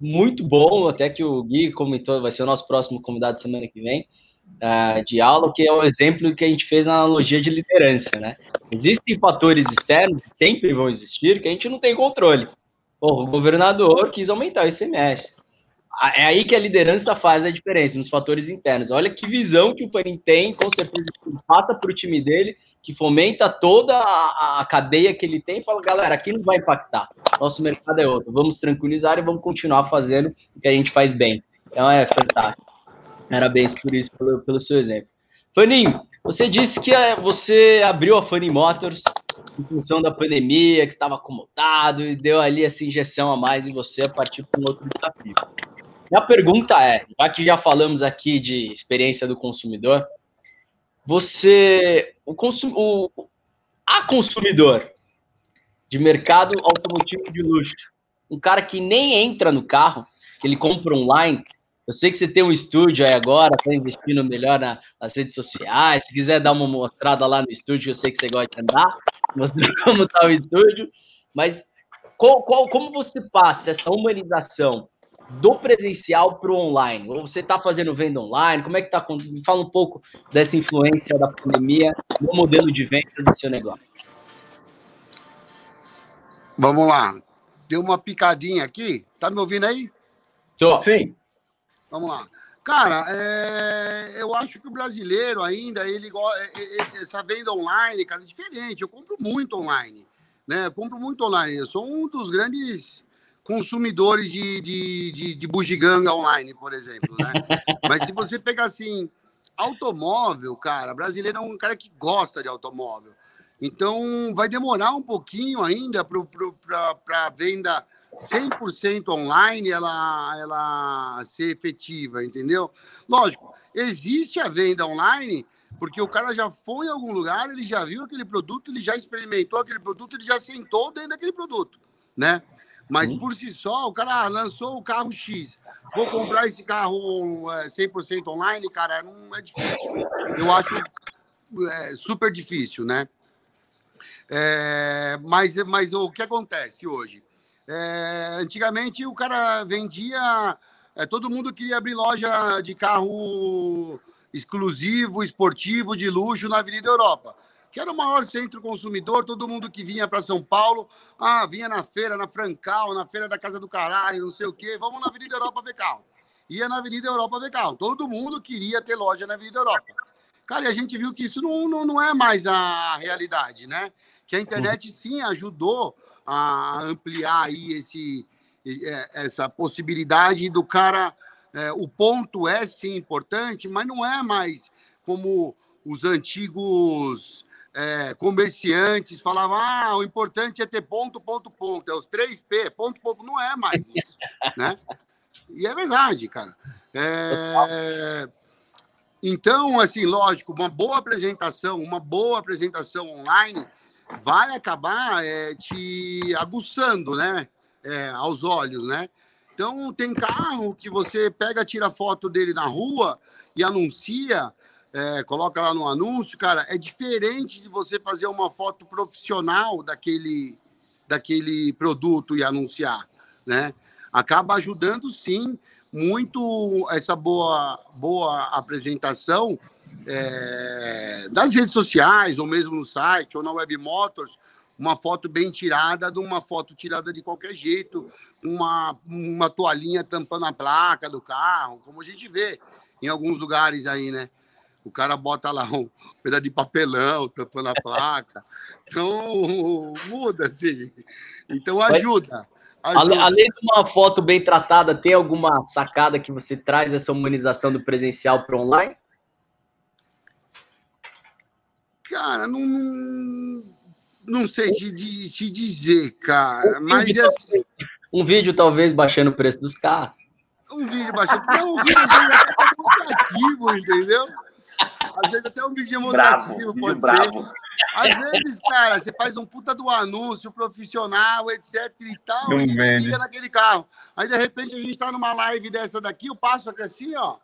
muito bom, até que o Gui comentou, vai ser o nosso próximo convidado semana que vem, uh, de aula, que é o um exemplo que a gente fez na analogia de liderança, né? Existem fatores externos, sempre vão existir, que a gente não tem controle. o governador quis aumentar o ICMS. É aí que a liderança faz a diferença, nos fatores internos. Olha que visão que o Panin tem, com certeza passa para o time dele, que fomenta toda a, a, cadeia que ele tem e fala, galera, aqui não vai impactar. Nosso mercado é outro. Vamos tranquilizar e vamos continuar fazendo o que a gente faz bem. Então é fantástico. Parabéns por isso, pelo, pelo seu exemplo. Faninho, você disse que eh, você abriu a Funny Motors em função da pandemia, que estava acomodado e deu ali essa injeção a mais em você a partir de um outro desafio. E a pergunta é, já que já falamos aqui de experiência do consumidor, você, o, consum, o a consumidor, de mercado automotivo de luxo. Um cara que nem entra no carro, ele compra online. Eu sei que você tem um estúdio aí agora, está investindo melhor na, nas redes sociais. Se quiser dar uma mostrada lá no estúdio, eu sei que você gosta de andar, mostrar como está o estúdio. Mas qual, qual, como você passa essa humanização do presencial para o online? Ou você está fazendo venda online? Como é que está? Me fala um pouco dessa influência da pandemia no modelo de venda do seu negócio. Vamos lá. Deu uma picadinha aqui. Tá me ouvindo aí? Tô. Sim. Vamos lá. Cara, é, eu acho que o brasileiro ainda, ele é, é, essa venda online, cara, é diferente. Eu compro muito online. Né? Eu compro muito online. Eu sou um dos grandes consumidores de, de, de, de bugiganga online, por exemplo. Né? Mas se você pegar assim, automóvel, cara, brasileiro é um cara que gosta de automóvel. Então vai demorar um pouquinho ainda para a venda 100% online ela, ela ser efetiva, entendeu? Lógico, existe a venda online porque o cara já foi em algum lugar, ele já viu aquele produto, ele já experimentou aquele produto, ele já sentou dentro daquele produto, né? Mas por si só, o cara lançou o carro X. Vou comprar esse carro 100% é, online, cara, não é difícil. Eu acho é, super difícil, né? É, mas, mas o que acontece hoje? É, antigamente o cara vendia, é, todo mundo queria abrir loja de carro exclusivo, esportivo, de luxo na Avenida Europa que era o maior centro consumidor, todo mundo que vinha para São Paulo, ah, vinha na feira, na Francal, na feira da Casa do Caralho, não sei o quê, vamos na Avenida Europa ver carro. Ia na Avenida Europa ver carro. Todo mundo queria ter loja na Avenida Europa. Cara, e a gente viu que isso não, não, não é mais a realidade, né? Que a internet sim ajudou a ampliar aí esse, é, essa possibilidade do cara. É, o ponto é sim importante, mas não é mais como os antigos é, comerciantes falavam: ah, o importante é ter ponto, ponto, ponto. É os três P, ponto, ponto. Não é mais isso, né? E é verdade, cara. É... Então, assim, lógico, uma boa apresentação, uma boa apresentação online vai acabar é, te aguçando, né? É, aos olhos, né? Então, tem carro que você pega, tira foto dele na rua e anuncia é, coloca lá no anúncio, cara, é diferente de você fazer uma foto profissional daquele, daquele produto e anunciar, né? Acaba ajudando, sim, muito essa boa, boa apresentação é, das redes sociais, ou mesmo no site, ou na Web Motors, uma foto bem tirada de uma foto tirada de qualquer jeito, uma, uma toalhinha tampando a placa do carro, como a gente vê em alguns lugares aí, né? o cara bota lá um pedaço de papelão tampando a placa. Então, muda, assim. Então, ajuda. ajuda. Além de uma foto bem tratada, tem alguma sacada que você traz essa humanização do presencial para online? Cara, não, não sei te, te dizer, cara. Um mas vídeo, assim, um vídeo, talvez, baixando o preço dos carros. Um vídeo baixando. Não, um vídeo demonstrativo, entendeu? Às vezes até um vídeo mostrativo pode bravo. ser. Às vezes, cara, você faz um puta do anúncio profissional, etc e tal, Não e liga naquele carro. Aí, de repente, a gente tá numa live dessa daqui, eu passo aqui assim, ó.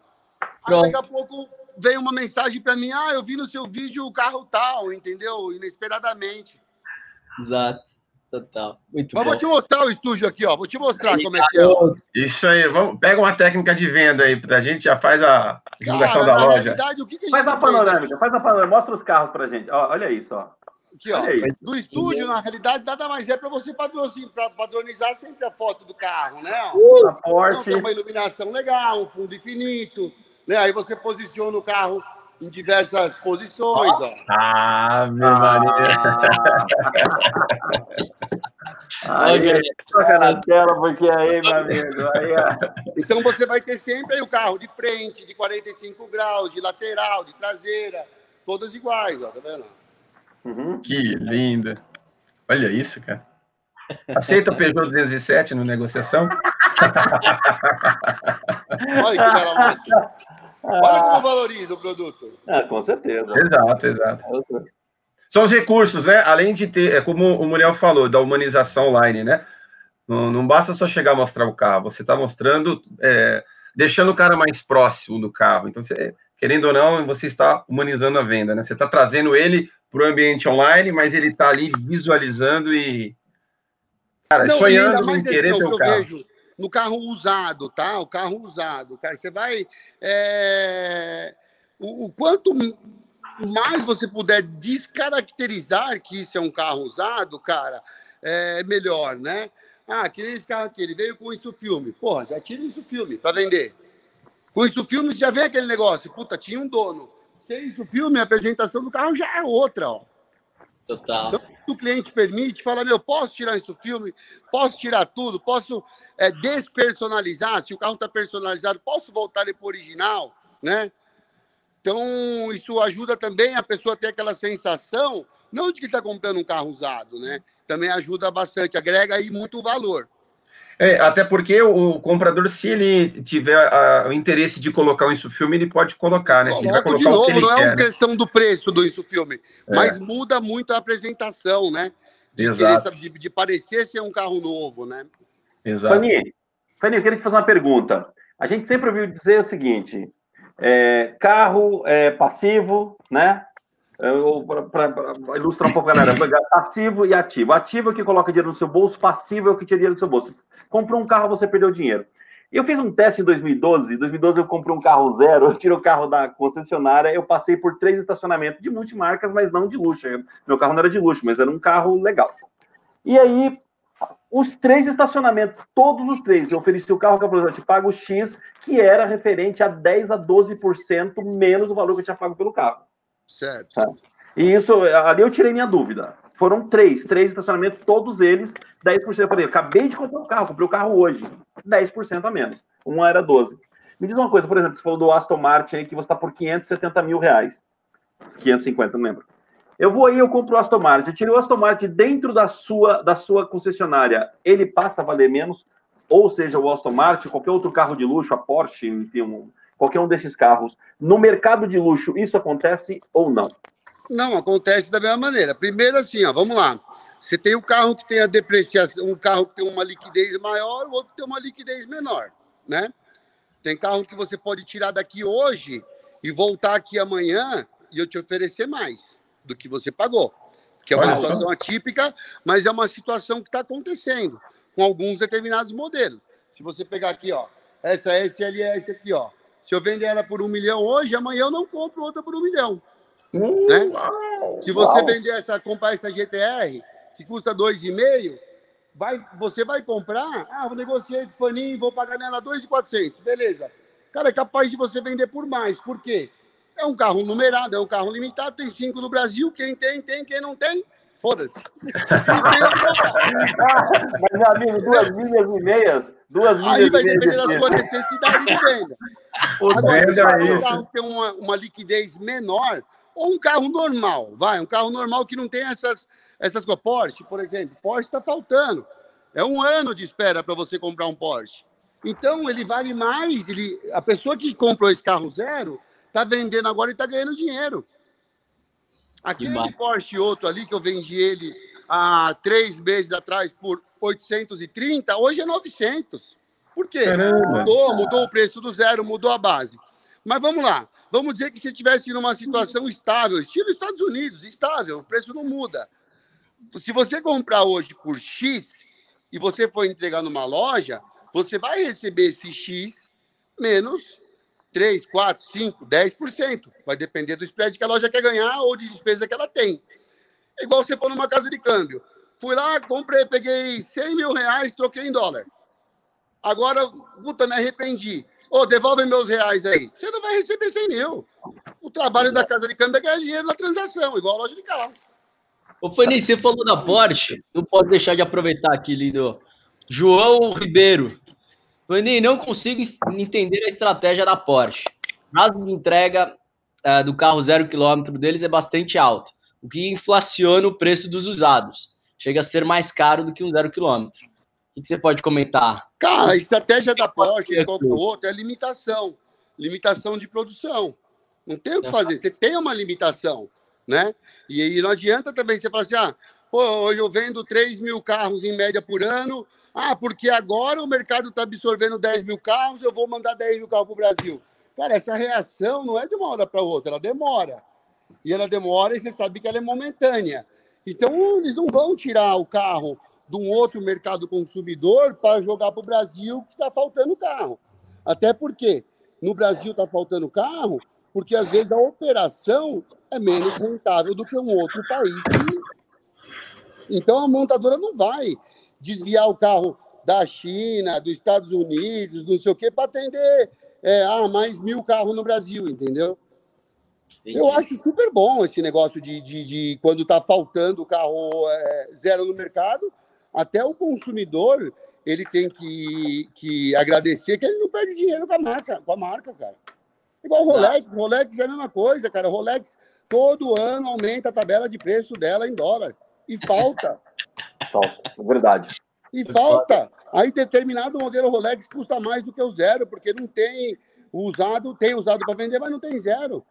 Aí, daqui a pouco vem uma mensagem para mim, ah, eu vi no seu vídeo o carro tal, entendeu? Inesperadamente. Exato. Total. Muito Mas bom. vou te mostrar o estúdio aqui, ó. Vou te mostrar como é que é. Isso aí. Vamos, pega uma técnica de venda aí pra gente, já faz a divulgação da loja. O que que a faz a panorâmica, faz a panorâmica. Mostra os carros pra gente. Ó, olha isso, ó. Aqui, ó. Do estúdio, na realidade, nada mais é para você padronizar sempre a foto do carro, né? Uh, a Porsche. Então, tem uma iluminação legal, um fundo infinito. Né? Aí você posiciona o carro em diversas posições. Ó. Ah, meu ah. Maria. Aí, toca na tela, porque aí, meu amigo. Aí, Então você vai ter sempre aí o carro de frente, de 45 graus, de lateral, de traseira, todas iguais, ó, tá vendo? Uhum. Que linda. Olha isso, cara. Aceita o Peugeot 207 no negociação? Olha que Olha como valoriza o produto. Ah, com certeza. Exato, exato. São os recursos, né? Além de ter, é como o Muriel falou, da humanização online, né? Não, não basta só chegar a mostrar o carro, você está mostrando, é, deixando o cara mais próximo do carro. Então, você, querendo ou não, você está humanizando a venda, né? Você está trazendo ele para o ambiente online, mas ele está ali visualizando e. Cara, não, sonhando em querer ter o carro. Vejo no carro usado, tá? O carro usado, cara. Você vai. É... O, o, quanto mais você puder descaracterizar que isso é um carro usado, cara, é melhor, né? Ah, que nem esse carro aqui, ele veio com isso filme. Porra, já tira isso filme para vender. Com isso filme já vem aquele negócio. Puta, tinha um dono. Sem isso filme, a apresentação do carro já é outra, ó. Total. Então, o cliente permite, fala, meu, posso tirar isso filme, posso tirar tudo, posso é, despersonalizar, se o carro está personalizado, posso voltar ele para o original, né? Então, isso ajuda também a pessoa a ter aquela sensação, não de que está comprando um carro usado, né? Também ajuda bastante, agrega aí muito valor. É, até porque o, comprador, se ele tiver a, o interesse de colocar o Insufilme, ele pode colocar, né? Coloca colocar de novo, não quer, é uma né? questão do preço do Insufilme, é. mas muda muito a apresentação, né? De, Exato. Querer, de, de, parecer ser um carro novo, né? Exato. Fani, Fani, eu queria te fazer uma pergunta. A gente sempre ouviu dizer o seguinte: é, carro é, passivo, né? Para ilustrar um pouco galera, passivo e ativo. Ativo é o que coloca dinheiro no seu bolso, passivo é o que tira dinheiro do seu bolso. Comprou um carro, você perdeu dinheiro. Eu fiz um teste em 2012. Em 2012 eu comprei um carro zero, eu tirei o carro da concessionária, eu passei por três estacionamentos de multimarcas, mas não de luxo. Meu carro não era de luxo, mas era um carro legal. E aí, os três estacionamentos, todos os três, eu ofereci o carro que eu te pago X, que era referente a 10 a 12% menos do valor que eu tinha pago pelo carro. Certo. Sabe? E isso, ali eu tirei minha dúvida. Foram três, três estacionamentos, todos eles 10%. Eu falei, acabei de comprar o um carro, comprei o um carro hoje. 10% a menos. Um era 12. Me diz uma coisa, por exemplo, você falou do Aston Martin aí, que você está por 570 mil reais. 550, não lembro. Eu vou aí, eu compro o Aston Martin. Eu tirei o Aston Martin dentro da sua, da sua concessionária. Ele passa a valer menos? Ou seja, o Aston Martin, qualquer outro carro de luxo, a Porsche, enfim, um, qualquer um desses carros. No mercado de luxo, isso acontece ou não? Não, acontece da mesma maneira. Primeiro, assim, ó, vamos lá. Você tem o carro que tem a depreciação, um carro que tem uma liquidez maior, o outro tem uma liquidez menor, né? Tem carro que você pode tirar daqui hoje e voltar aqui amanhã e eu te oferecer mais do que você pagou. Que é uma situação atípica, mas é uma situação que está acontecendo com alguns determinados modelos. Se você pegar aqui, ó, essa SLS aqui, ó, se eu vender ela por um milhão hoje, amanhã eu não compro outra por um milhão. Uh, né? Uau, Se você uau. vender essa, comprar essa GTR, que custa 2,5, vai, você vai comprar, ah, vou negociar com o Faninho, vou pagar nela 2,400, beleza. Cara, é capaz de você vender por mais, por quê? É um carro numerado, é um carro limitado, tem cinco no Brasil, quem tem, tem, quem não tem, foda-se. Mas, meu amigo, duas milhas e meias, duas milhas Aí vai depender da sua necessidade de venda. Agora, se é um carro tem uma, uma liquidez menor, ou um carro normal, vai, um carro normal que não tem essas, essas coisas. Porsche, por exemplo, Porsche está faltando. É um ano de espera para você comprar um Porsche. Então, ele vale mais. Ele, a pessoa que comprou esse carro zero está vendendo agora e está ganhando dinheiro. Aquele Porsche outro ali, que eu vendi ele há três meses atrás por 830, hoje é 900. Por quê? Caramba. Mudou, mudou o preço do zero, mudou a base. Mas vamos lá. Vamos dizer que se tivesse numa situação estável, estilo Estados Unidos, estável, o preço não muda. Se você comprar hoje por X e você for entregar numa loja, você vai receber esse X menos 3, 4, 5, 10%. Vai depender do spread que a loja quer ganhar ou de despesa que ela tem. É igual você for numa casa de câmbio. Fui lá, comprei, peguei 100 mil reais, troquei em dólar. Agora, puta, me arrependi. Ô, oh, devolve meus reais aí. Você não vai receber 100 mil. O trabalho da casa de câmbio é ganhar dinheiro na transação, igual a loja de carro. Ô, Fanny, você falou da Porsche, não pode deixar de aproveitar aqui, lindo. João Ribeiro. Fanny, não consigo entender a estratégia da Porsche. O prazo de entrega uh, do carro zero quilômetro deles é bastante alto, o que inflaciona o preço dos usados. Chega a ser mais caro do que um zero quilômetro. O que você pode comentar? Cara, a estratégia da Porsche e qualquer outro é limitação. Limitação de produção. Não tem o que fazer. Você tem uma limitação. né? E aí não adianta também você falar assim, ah, pô, hoje eu vendo 3 mil carros em média por ano, ah, porque agora o mercado está absorvendo 10 mil carros, eu vou mandar 10 mil carros para o Brasil. Cara, essa reação não é de uma hora para outra, ela demora. E ela demora e você sabe que ela é momentânea. Então, eles não vão tirar o carro de um outro mercado consumidor para jogar para o Brasil que está faltando carro. Até porque no Brasil está faltando carro, porque às vezes a operação é menos rentável do que um outro país. Então a montadora não vai desviar o carro da China, dos Estados Unidos, não sei o quê, para atender é, ah, mais mil carros no Brasil, entendeu? Entendi. Eu acho super bom esse negócio de, de, de quando está faltando o carro é, zero no mercado, até o consumidor ele tem que, que agradecer que ele não perde dinheiro com a marca, com a marca, cara. Igual o Rolex, Rolex é a mesma coisa, cara. Rolex todo ano aumenta a tabela de preço dela em dólar. E falta. Falta, é verdade. E falta. Aí determinado modelo Rolex custa mais do que o zero, porque não tem usado, tem usado para vender, mas não tem zero.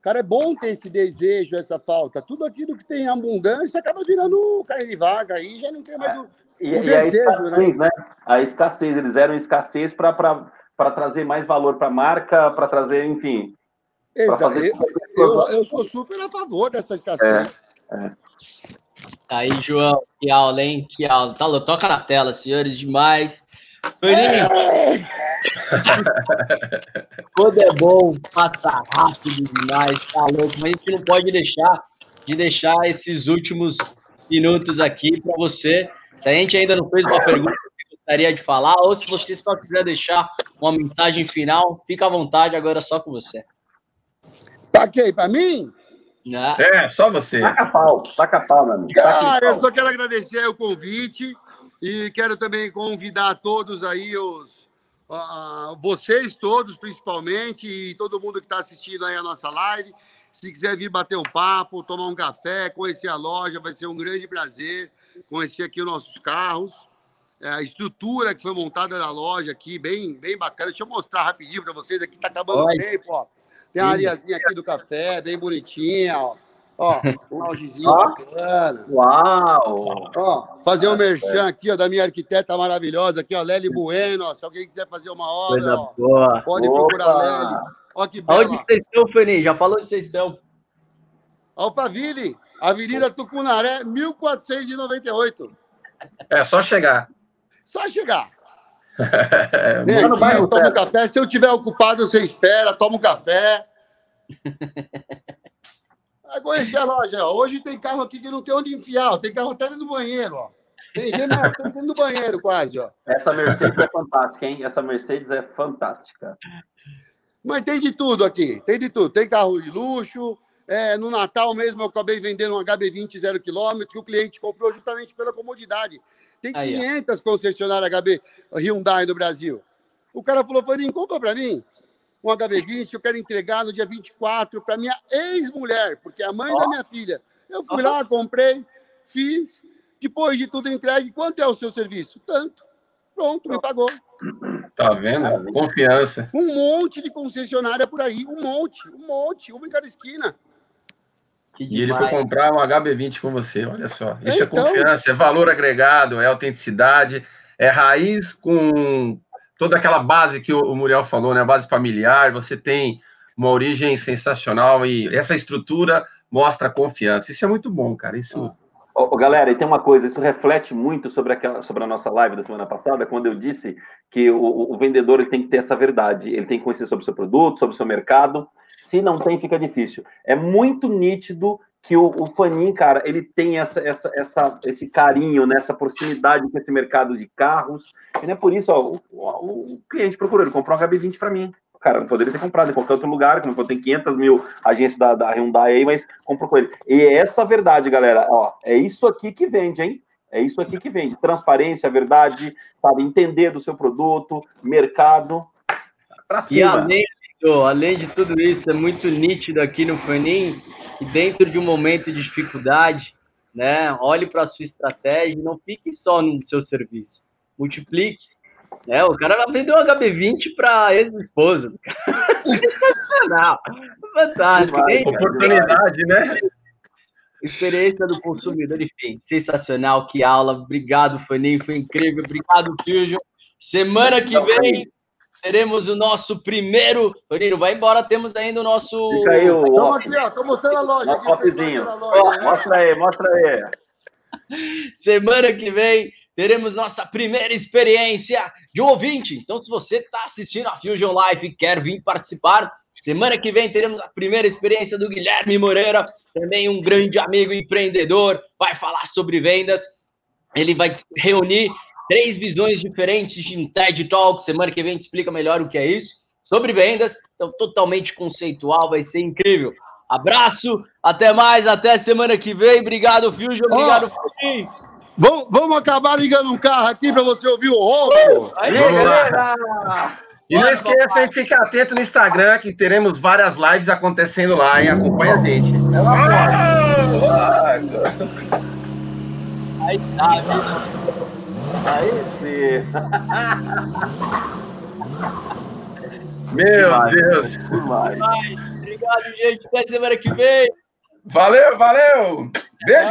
Cara, é bom ter esse desejo, essa falta. Tudo aquilo que tem abundância acaba virando carne de vaga, aí já não tem mais o, e, o e desejo, a escassez, né? né? A escassez, eles eram escassez para trazer mais valor para a marca, para trazer, enfim. Exato. Fazer... Eu, eu, eu, sou super a favor dessa escassez. É, é. Aí, João, que aula, hein? Que aula. Tá, toca na tela, senhores, demais. Felipe. Quando é bom, passa rápido demais, tá louco. Mas a gente não pode deixar de deixar esses últimos minutos aqui para você. Se a gente ainda não fez uma pergunta que gostaria de falar, ou se você só quiser deixar uma mensagem final, fica à vontade, agora só com você. Tá ok, para mim? É, só você. Taca pau, taca pau, meu amigo. Cara, eu só quero agradecer o convite e quero também convidar todos aí, os, uh, vocês todos, principalmente, e todo mundo que está assistindo aí a nossa live. Se quiser vir bater um papo, tomar um café, conhecer a loja, vai ser um grande prazer conhecer aqui os nossos carros. É, a estrutura que foi montada na loja aqui, bem, bem bacana. Deixa eu mostrar rapidinho para vocês. Aqui está acabando o tempo, ó. Tem a areazinha aqui do café, bem bonitinha, ó. Ó, um loungezinho bacana. Uau! Ó, fazer um merchan aqui, ó, da minha arquiteta maravilhosa aqui, ó, Lely Bueno. Ó, se alguém quiser fazer uma obra, ó, boa. pode Opa. procurar Lely. Ó, que bela. Onde vocês estão, Feni? Já falou onde vocês estão? Alphaville, Avenida Tucunaré, 1498. É só chegar. Só chegar. Vem aqui, toma um café. Se eu tiver ocupado, você espera, toma um café. Vai conhecer a loja. Ó. Hoje tem carro aqui que não tem onde enfiar. Tem carro até no banheiro. Ó. Tem gente dentro do banheiro quase. Ó. Essa Mercedes é fantástica, hein? Essa Mercedes é fantástica. Mas tem de tudo aqui. Tem de tudo. Tem carro de luxo. É, no Natal mesmo eu acabei vendendo um HB20 zero quilômetro que o cliente comprou justamente pela comodidade. Tem 500 Aí, concessionárias HB Hyundai no Brasil. O cara falou, Farinho, compra para mim um HB20, eu quero entregar no dia 24 para minha ex-mulher, porque é a mãe oh. da minha filha. Eu fui oh. lá, comprei, fiz, depois de tudo entregue, quanto é o seu serviço? Tanto. Pronto, me pagou. Tá vendo? Confiança. Um monte de concessionária por aí, um monte, um monte, uma em cada esquina. E ele foi comprar um HB20 com você, olha só. Isso é então... é confiança, é valor agregado, é autenticidade, é raiz com toda aquela base que o Muriel falou, né? A base familiar, você tem uma origem sensacional e essa estrutura mostra confiança. Isso é muito bom, cara. Isso. Oh, galera, e tem uma coisa, isso reflete muito sobre, aquela, sobre a nossa live da semana passada, quando eu disse que o, o vendedor ele tem que ter essa verdade, ele tem que conhecer sobre o seu produto, sobre o seu mercado. Se não tem, fica difícil. É muito nítido que o, o Fanin, cara, ele tem essa, essa, essa, esse carinho, né, essa proximidade com esse mercado de carros. E é por isso, ó, o, o, o cliente procurou, ele comprou um HB20 para mim. Cara, não poderia ter comprado em qualquer outro lugar, não tem 500 mil agências da, da Hyundai aí, mas comprou com ele. E é essa verdade, galera, ó, é isso aqui que vende, hein? É isso aqui que vende. Transparência, verdade, sabe? Entender do seu produto, mercado. Para cima. E além, além de tudo isso, é muito nítido aqui no Fanin que dentro de um momento de dificuldade, né, olhe para a sua estratégia e não fique só no seu serviço. Multiplique. Né? O cara vendeu um HB20 para ex-esposa. Sensacional. Fantástico. Vai, oportunidade, né? experiência do consumidor, enfim, sensacional, que aula. Obrigado, Faninho, foi incrível. Obrigado, Fusion. Semana que vem teremos o nosso primeiro. Faninho, vai embora, temos ainda o nosso. Fica aí o. Estamos aqui, ó, tô mostrando a loja. Aqui, mostrando a loja, né? Mostra aí, mostra aí. Semana que vem teremos nossa primeira experiência de um ouvinte. Então, se você está assistindo a Fusion Live e quer vir participar, semana que vem teremos a primeira experiência do Guilherme Moreira, também um grande amigo empreendedor, vai falar sobre vendas. Ele vai reunir três visões diferentes de um TED Talk. Semana que vem a gente explica melhor o que é isso. Sobre vendas, então totalmente conceitual, vai ser incrível. Abraço, até mais, até semana que vem. Obrigado, Fusion. Obrigado, Fuji. Vamos, vamos acabar ligando um carro aqui para você ouvir o ronco. Aí, Vamos lá. Galera! E não esqueça de ficar atento no Instagram, que teremos várias lives acontecendo lá, hein? Acompanha a gente. aí tá, viu? Aí sim. Meu Demais. Deus. Demais. Obrigado, gente. Até semana que vem. Valeu, valeu. Beijo.